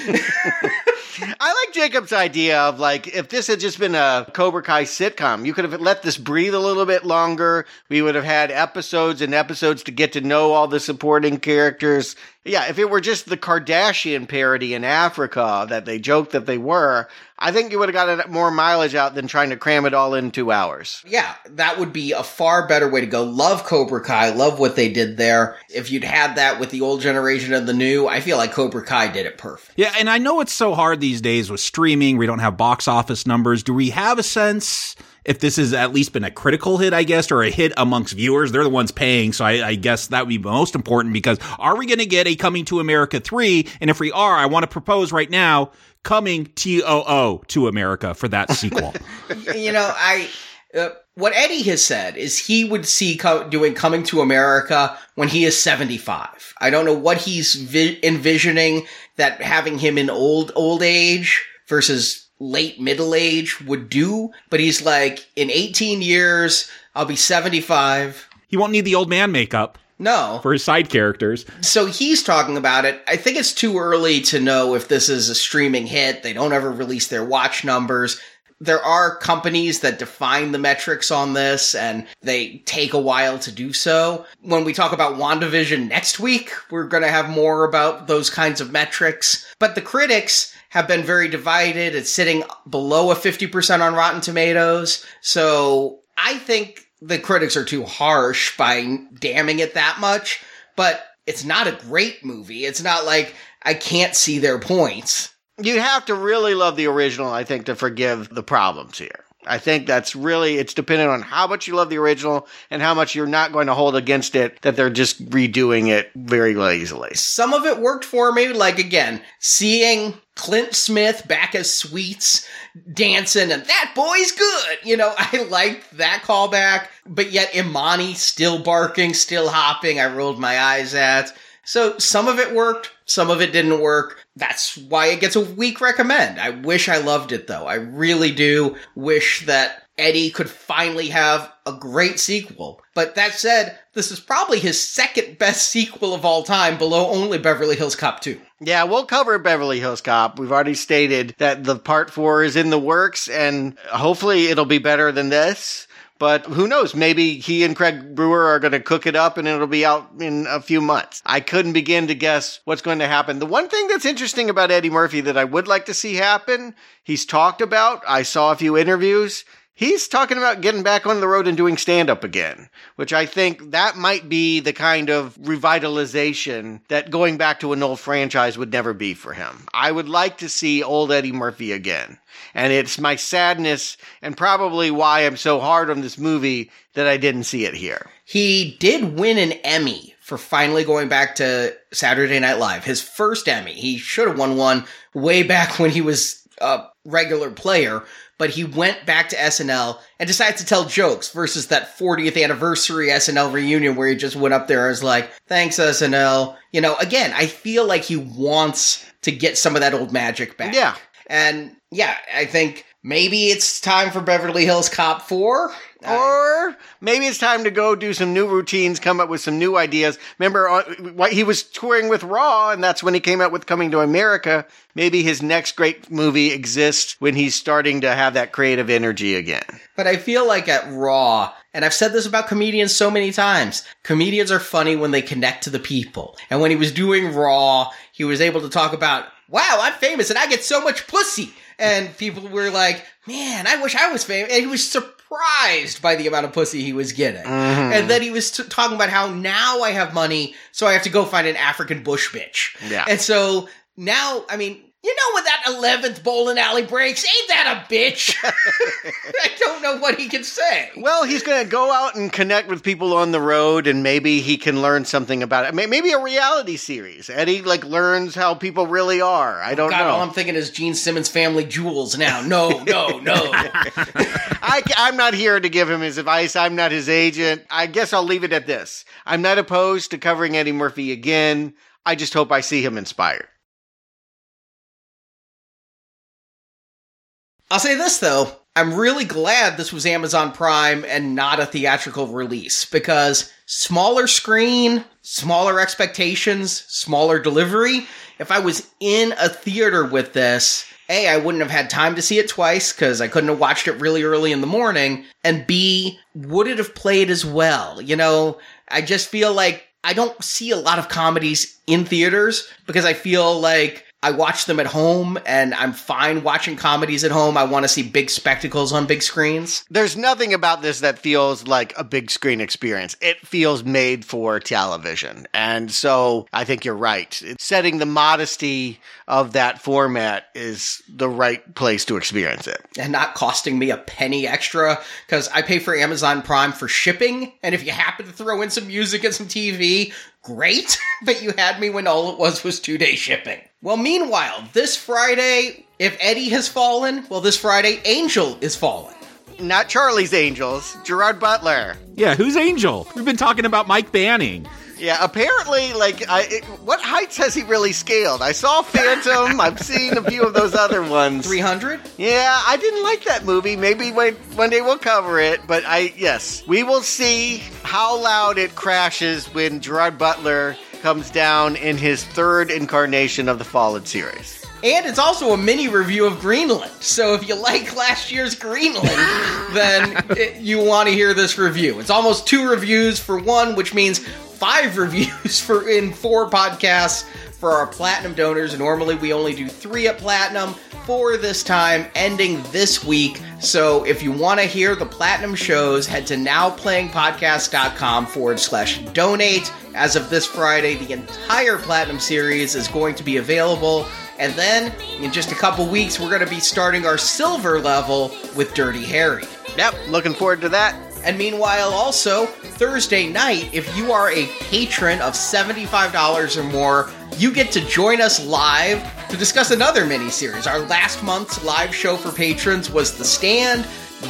I like Jacob's idea of like if this had just been a Cobra Kai sitcom, you could have let this breathe a little bit longer. We would have had episodes and episodes to get to know all the supporting characters. Yeah, if it were just the Kardashian parody in Africa that they joked that they were, I think you would have gotten more mileage out than trying to cram it all in two hours. yeah, that would be a far better way to go. Love Cobra Kai, love what they did there. If you'd had that with the old generation and the new, I feel like Cobra Kai did it perfect. Yeah, and I know it's so hard these days with streaming. We don't have box office numbers. Do we have a sense if this has at least been a critical hit, I guess, or a hit amongst viewers? They're the ones paying, so I, I guess that would be most important because are we going to get a Coming to America 3? And if we are, I want to propose right now Coming TOO to America for that sequel. you know, I uh, what Eddie has said is he would see co- doing Coming to America when he is 75. I don't know what he's vi- envisioning that having him in old old age versus late middle age would do, but he's like in 18 years I'll be 75. he won't need the old man makeup No. for his side characters. So he's talking about it. I think it's too early to know if this is a streaming hit. They don't ever release their watch numbers. There are companies that define the metrics on this and they take a while to do so. When we talk about WandaVision next week, we're going to have more about those kinds of metrics. But the critics have been very divided. It's sitting below a 50% on Rotten Tomatoes. So I think the critics are too harsh by damning it that much, but it's not a great movie. It's not like I can't see their points. You have to really love the original, I think, to forgive the problems here. I think that's really, it's dependent on how much you love the original and how much you're not going to hold against it that they're just redoing it very lazily. Some of it worked for me, like again, seeing Clint Smith back as Sweets dancing and that boy's good. You know, I liked that callback, but yet Imani still barking, still hopping, I rolled my eyes at. So some of it worked, Some of it didn't work. That's why it gets a weak recommend. I wish I loved it though. I really do wish that Eddie could finally have a great sequel. But that said, this is probably his second best sequel of all time, below only Beverly Hills Cop 2. Yeah, we'll cover Beverly Hills Cop. We've already stated that the part four is in the works, and hopefully it'll be better than this. But who knows? Maybe he and Craig Brewer are going to cook it up and it'll be out in a few months. I couldn't begin to guess what's going to happen. The one thing that's interesting about Eddie Murphy that I would like to see happen, he's talked about, I saw a few interviews. He's talking about getting back on the road and doing stand up again, which I think that might be the kind of revitalization that going back to an old franchise would never be for him. I would like to see old Eddie Murphy again. And it's my sadness and probably why I'm so hard on this movie that I didn't see it here. He did win an Emmy for finally going back to Saturday Night Live. His first Emmy. He should have won one way back when he was a regular player, but he went back to SNL and decided to tell jokes versus that 40th anniversary SNL reunion where he just went up there and was like, thanks SNL. You know, again, I feel like he wants to get some of that old magic back. Yeah. And yeah, I think maybe it's time for Beverly Hills Cop 4. Or maybe it's time to go do some new routines, come up with some new ideas. Remember, uh, he was touring with Raw, and that's when he came out with Coming to America. Maybe his next great movie exists when he's starting to have that creative energy again. But I feel like at Raw, and I've said this about comedians so many times, comedians are funny when they connect to the people. And when he was doing Raw, he was able to talk about, wow, I'm famous and I get so much pussy. And people were like, man, I wish I was famous. And he was surprised by the amount of pussy he was getting. Mhm. And then he was t- talking about how now I have money, so I have to go find an African bush bitch. Yeah. And so now, I mean, you know when that 11th bowling alley breaks, ain't that a bitch? I don't know what he can say. Well, he's going to go out and connect with people on the road, and maybe he can learn something about it. Maybe a reality series. Eddie like learns how people really are. I don't oh, God, know. all I'm thinking is Gene Simmons' Family Jewels now. No, no, no. I, I, am not here to give him his advice. I'm not his agent. I guess I'll leave it at this. I'm not opposed to covering Eddie Murphy again. I just hope I see him inspired. I'll say this though. I'm really glad this was Amazon Prime and not a theatrical release because smaller screen, smaller expectations, smaller delivery. If I was in a theater with this, A, I wouldn't have had time to see it twice because I couldn't have watched it really early in the morning. And B, would it have played as well? You know, I just feel like I don't see a lot of comedies in theaters because I feel like I watch them at home and I'm fine watching comedies at home. I want to see big spectacles on big screens. There's nothing about this that feels like a big screen experience. It feels made for television. And so I think you're right. It's setting the modesty of that format is the right place to experience it. and not costing me a penny extra because I pay for Amazon Prime for shipping. And if you happen to throw in some music and some TV, great. but you had me when all it was was two day shipping. Well, meanwhile, this Friday, if Eddie has fallen, well, this Friday, Angel is fallen. Not Charlie's Angels, Gerard Butler. Yeah, who's Angel? We've been talking about Mike Banning. Yeah, apparently, like, I, it, what heights has he really scaled? I saw Phantom. I've seen a few of those other ones. 300? Yeah, I didn't like that movie. Maybe one, one day we'll cover it. But I, yes, we will see how loud it crashes when Gerard Butler comes down in his third incarnation of the Fallen series. And it's also a mini review of Greenland. So if you like last year's Greenland, then it, you want to hear this review. It's almost two reviews for one, which means five reviews for in four podcasts for our platinum donors. Normally we only do three at platinum. Four this time, ending this week. So if you want to hear the platinum shows, head to nowplayingpodcast.com forward slash donate. As of this Friday, the entire platinum series is going to be available. And then in just a couple weeks, we're going to be starting our silver level with Dirty Harry. Yep, looking forward to that. And meanwhile, also, Thursday night, if you are a patron of $75 or more, you get to join us live to discuss another mini series. Our last month's live show for patrons was The Stand.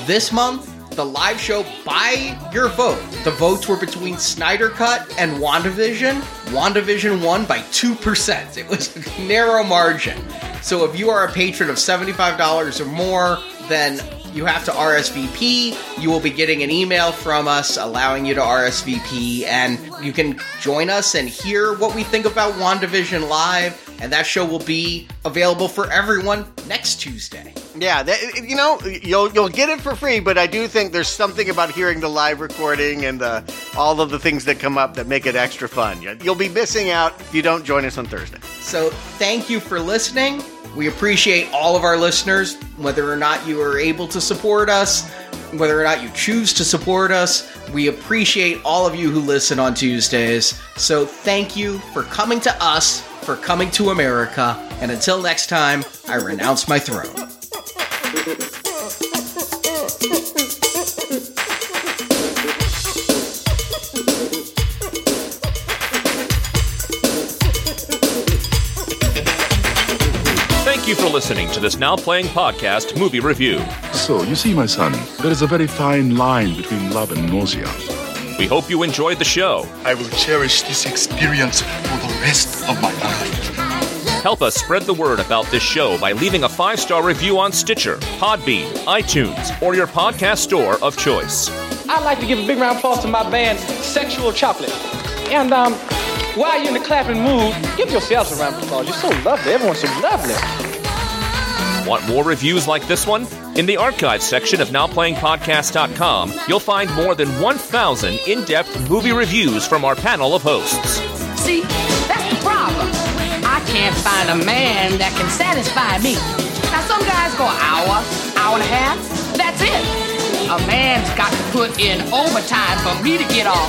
This month, the live show by your vote. The votes were between Snyder Cut and WandaVision. WandaVision won by 2%. It was a narrow margin. So if you are a patron of $75 or more, then you have to RSVP. You will be getting an email from us allowing you to RSVP, and you can join us and hear what we think about WandaVision live. And that show will be available for everyone next Tuesday. Yeah, that, you know, you'll you'll get it for free, but I do think there's something about hearing the live recording and the, all of the things that come up that make it extra fun. You'll be missing out if you don't join us on Thursday. So thank you for listening. We appreciate all of our listeners, whether or not you are able to support us, whether or not you choose to support us. We appreciate all of you who listen on Tuesdays. So thank you for coming to us, for coming to America. And until next time, I renounce my throne. Thank you for listening to this Now Playing Podcast movie review. So, you see, my son, there is a very fine line between love and nausea. We hope you enjoyed the show. I will cherish this experience for the rest of my life. Help us spread the word about this show by leaving a five star review on Stitcher, Podbean, iTunes, or your podcast store of choice. I'd like to give a big round of applause to my band, Sexual Chocolate. And um, while you're in the clapping mood, give yourselves a round of applause. You're so lovely. Everyone's so lovely. Want more reviews like this one? In the archives section of NowPlayingPodcast.com, you'll find more than 1,000 in depth movie reviews from our panel of hosts. See, that's the problem. I can't find a man that can satisfy me. Now, some guys go hour, hour and a half. That's it. A man's got to put in overtime for me to get off.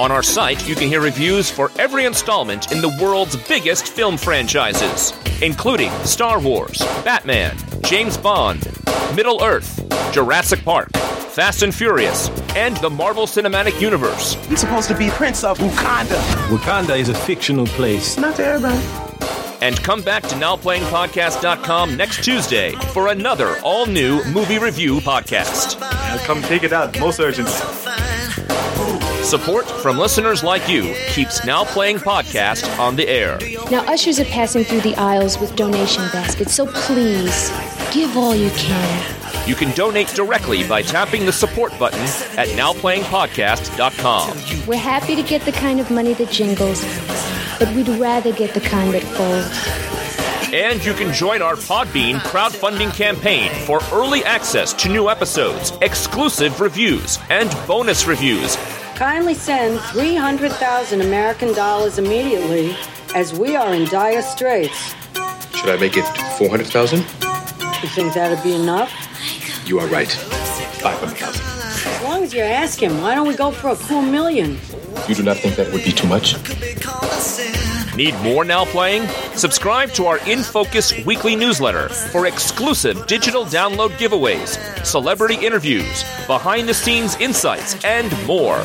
On our site, you can hear reviews for every installment in the world's biggest film franchises, including Star Wars, Batman, James Bond, Middle Earth, Jurassic Park, Fast and Furious, and the Marvel Cinematic Universe. He's supposed to be Prince of Wakanda. Wakanda is a fictional place. Not to everybody. And come back to NowPlayingPodcast.com next Tuesday for another all new movie review podcast. I'll come take it out, most urgently. Support from listeners like you keeps Now Playing Podcast on the air. Now, ushers are passing through the aisles with donation baskets, so please give all you can. You can donate directly by tapping the support button at NowPlayingPodcast.com. We're happy to get the kind of money that jingles, but we'd rather get the kind that folds. And you can join our Podbean crowdfunding campaign for early access to new episodes, exclusive reviews, and bonus reviews. Kindly send 300,000 American dollars immediately, as we are in dire straits. Should I make it 400,000? You think that'd be enough? You are right. 500,000. As long as you're asking, why don't we go for a cool million? You do not think that would be too much? Need more Now Playing? Subscribe to our In Focus weekly newsletter for exclusive digital download giveaways, celebrity interviews, behind the scenes insights, and more.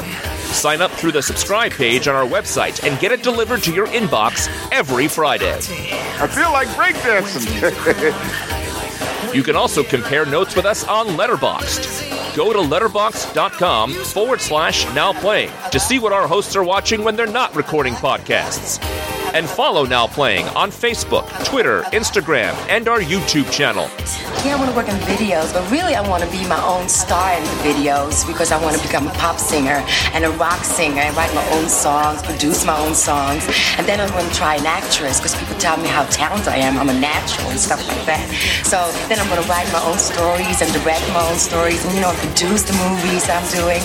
Sign up through the subscribe page on our website and get it delivered to your inbox every Friday. I feel like breakdancing. You can also compare notes with us on Letterboxd. Go to letterboxd.com forward slash now playing to see what our hosts are watching when they're not recording podcasts. And follow Now Playing on Facebook, Twitter, Instagram, and our YouTube channel. Yeah, I want to work in videos, but really I want to be my own star in the videos because I want to become a pop singer and a rock singer and write my own songs, produce my own songs. And then I'm going to try an actress because people tell me how talented I am. I'm a natural and stuff like that. So then I'm going to write my own stories and direct my own stories and, you know, produce the movies I'm doing.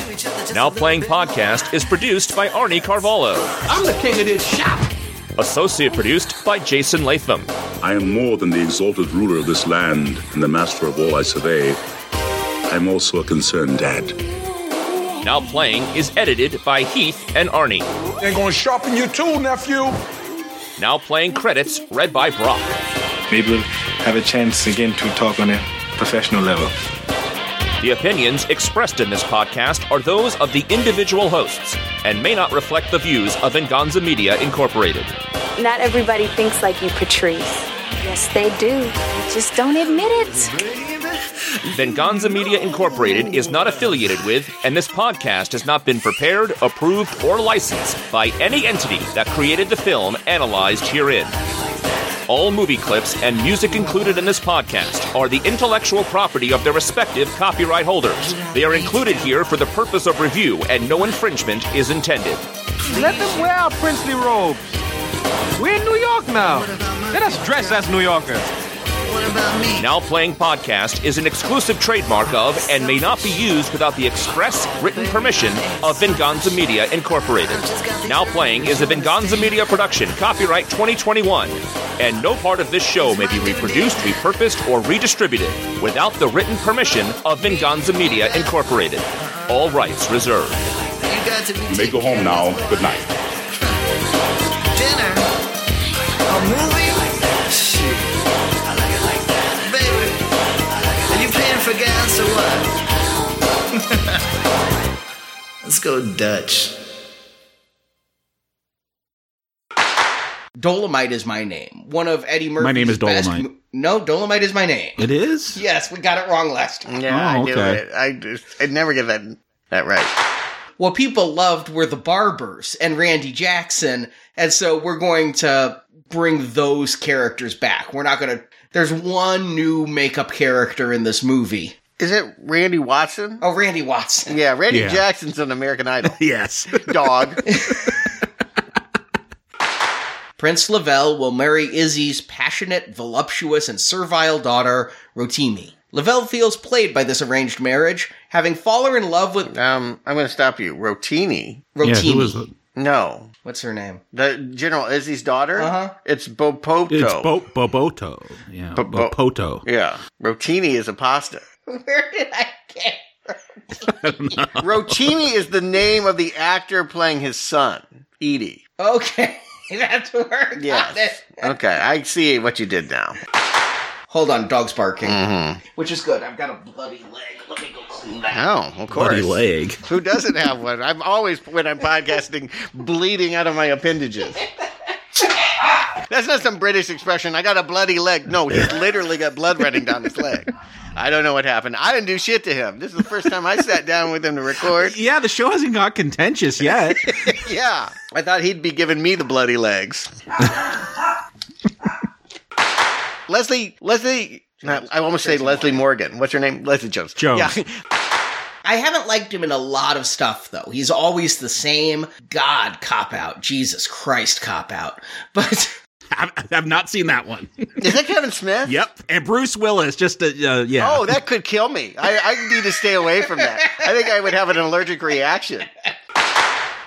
Now Playing Podcast is produced by Arnie Carvalho. I'm the king of this shop. Associate produced by Jason Latham. I am more than the exalted ruler of this land and the master of all I survey. I am also a concerned dad. Now Playing is edited by Heath and Arnie. They're going to sharpen your tool, nephew. Now Playing credits read by Brock. Maybe we'll have a chance again to talk on a professional level. The opinions expressed in this podcast are those of the individual hosts and may not reflect the views of Venganza Media Incorporated. Not everybody thinks like you, Patrice. Yes, they do. Just don't admit it. Venganza Media Incorporated is not affiliated with, and this podcast has not been prepared, approved, or licensed by any entity that created the film analyzed herein. All movie clips and music included in this podcast are the intellectual property of their respective copyright holders. They are included here for the purpose of review, and no infringement is intended. Let them wear our princely robes. We're in New York now. Let us dress as New Yorkers. Now Playing Podcast is an exclusive trademark of and may not be used without the express written permission of Venganza Media Incorporated. Now Playing is a Venganza Media production, copyright 2021, and no part of this show may be reproduced, repurposed, or redistributed without the written permission of Venganza Media Incorporated. All rights reserved. You may go home now. Good night. Dinner? A movie? Are you paying for gas or what? Let's go Dutch. Dolomite is my name. One of Eddie Murphy's My name is best Dolomite. mo- no, Dolomite is my name. It is? Yes, we got it wrong last time. Yeah, Oh, I do okay. it. I just, I'd never get that that right. What people loved were the Barbers and Randy Jackson, and so we're going to bring those characters back. We're not going to. There's one new makeup character in this movie. Is it Randy Watson? Oh, Randy Watson. Yeah, Randy Yeah. Jackson's an American Idol. Yes. Dog. Prince Lavelle will marry Izzi's passionate, voluptuous, and servile daughter, Rotimi. Lavelle feels played by this arranged marriage, having fallen in love with Um, I'm going to stop you. Rotini. Yeah, Rotimi. who is it? No. What's her name? The General Izzi's daughter? Uh-huh. It's Bopoto. It's Bo- Boboto. Yeah. Bo- Bo- Bopoto. Yeah. Rotini is a pasta. Where did I get? Rotini is the name of the actor playing his son, Idi. Okay, that's where I got Yes. it. Okay, I see what you did now. Hold on, dog's barking, Mm-hmm. which is good. I've got a bloody leg. Let me go clean that. Oh, of course. Bloody leg. Who doesn't have one? I'm always, when I'm podcasting, bleeding out of my appendages. That's not some British expression. I got a bloody leg. No, he's literally got blood running down his leg. I don't know what happened. I didn't do shit to him. This is the first time I sat down with him to record. Yeah, the show hasn't got contentious yet. Yeah, I thought he'd be giving me the bloody legs. Leslie, Leslie, not, I almost say Leslie Morgan. What's her name? Leslie Jones. Jones. Yeah. I haven't liked him in a lot of stuff, though. He's always the same God cop out. Jesus Christ cop out. But I've, I've not seen that one. Is that Kevin Smith? yep. And Bruce Willis, just, uh, uh, yeah. Oh, that could kill me. I, I need to stay away from that. I think I would have an allergic reaction.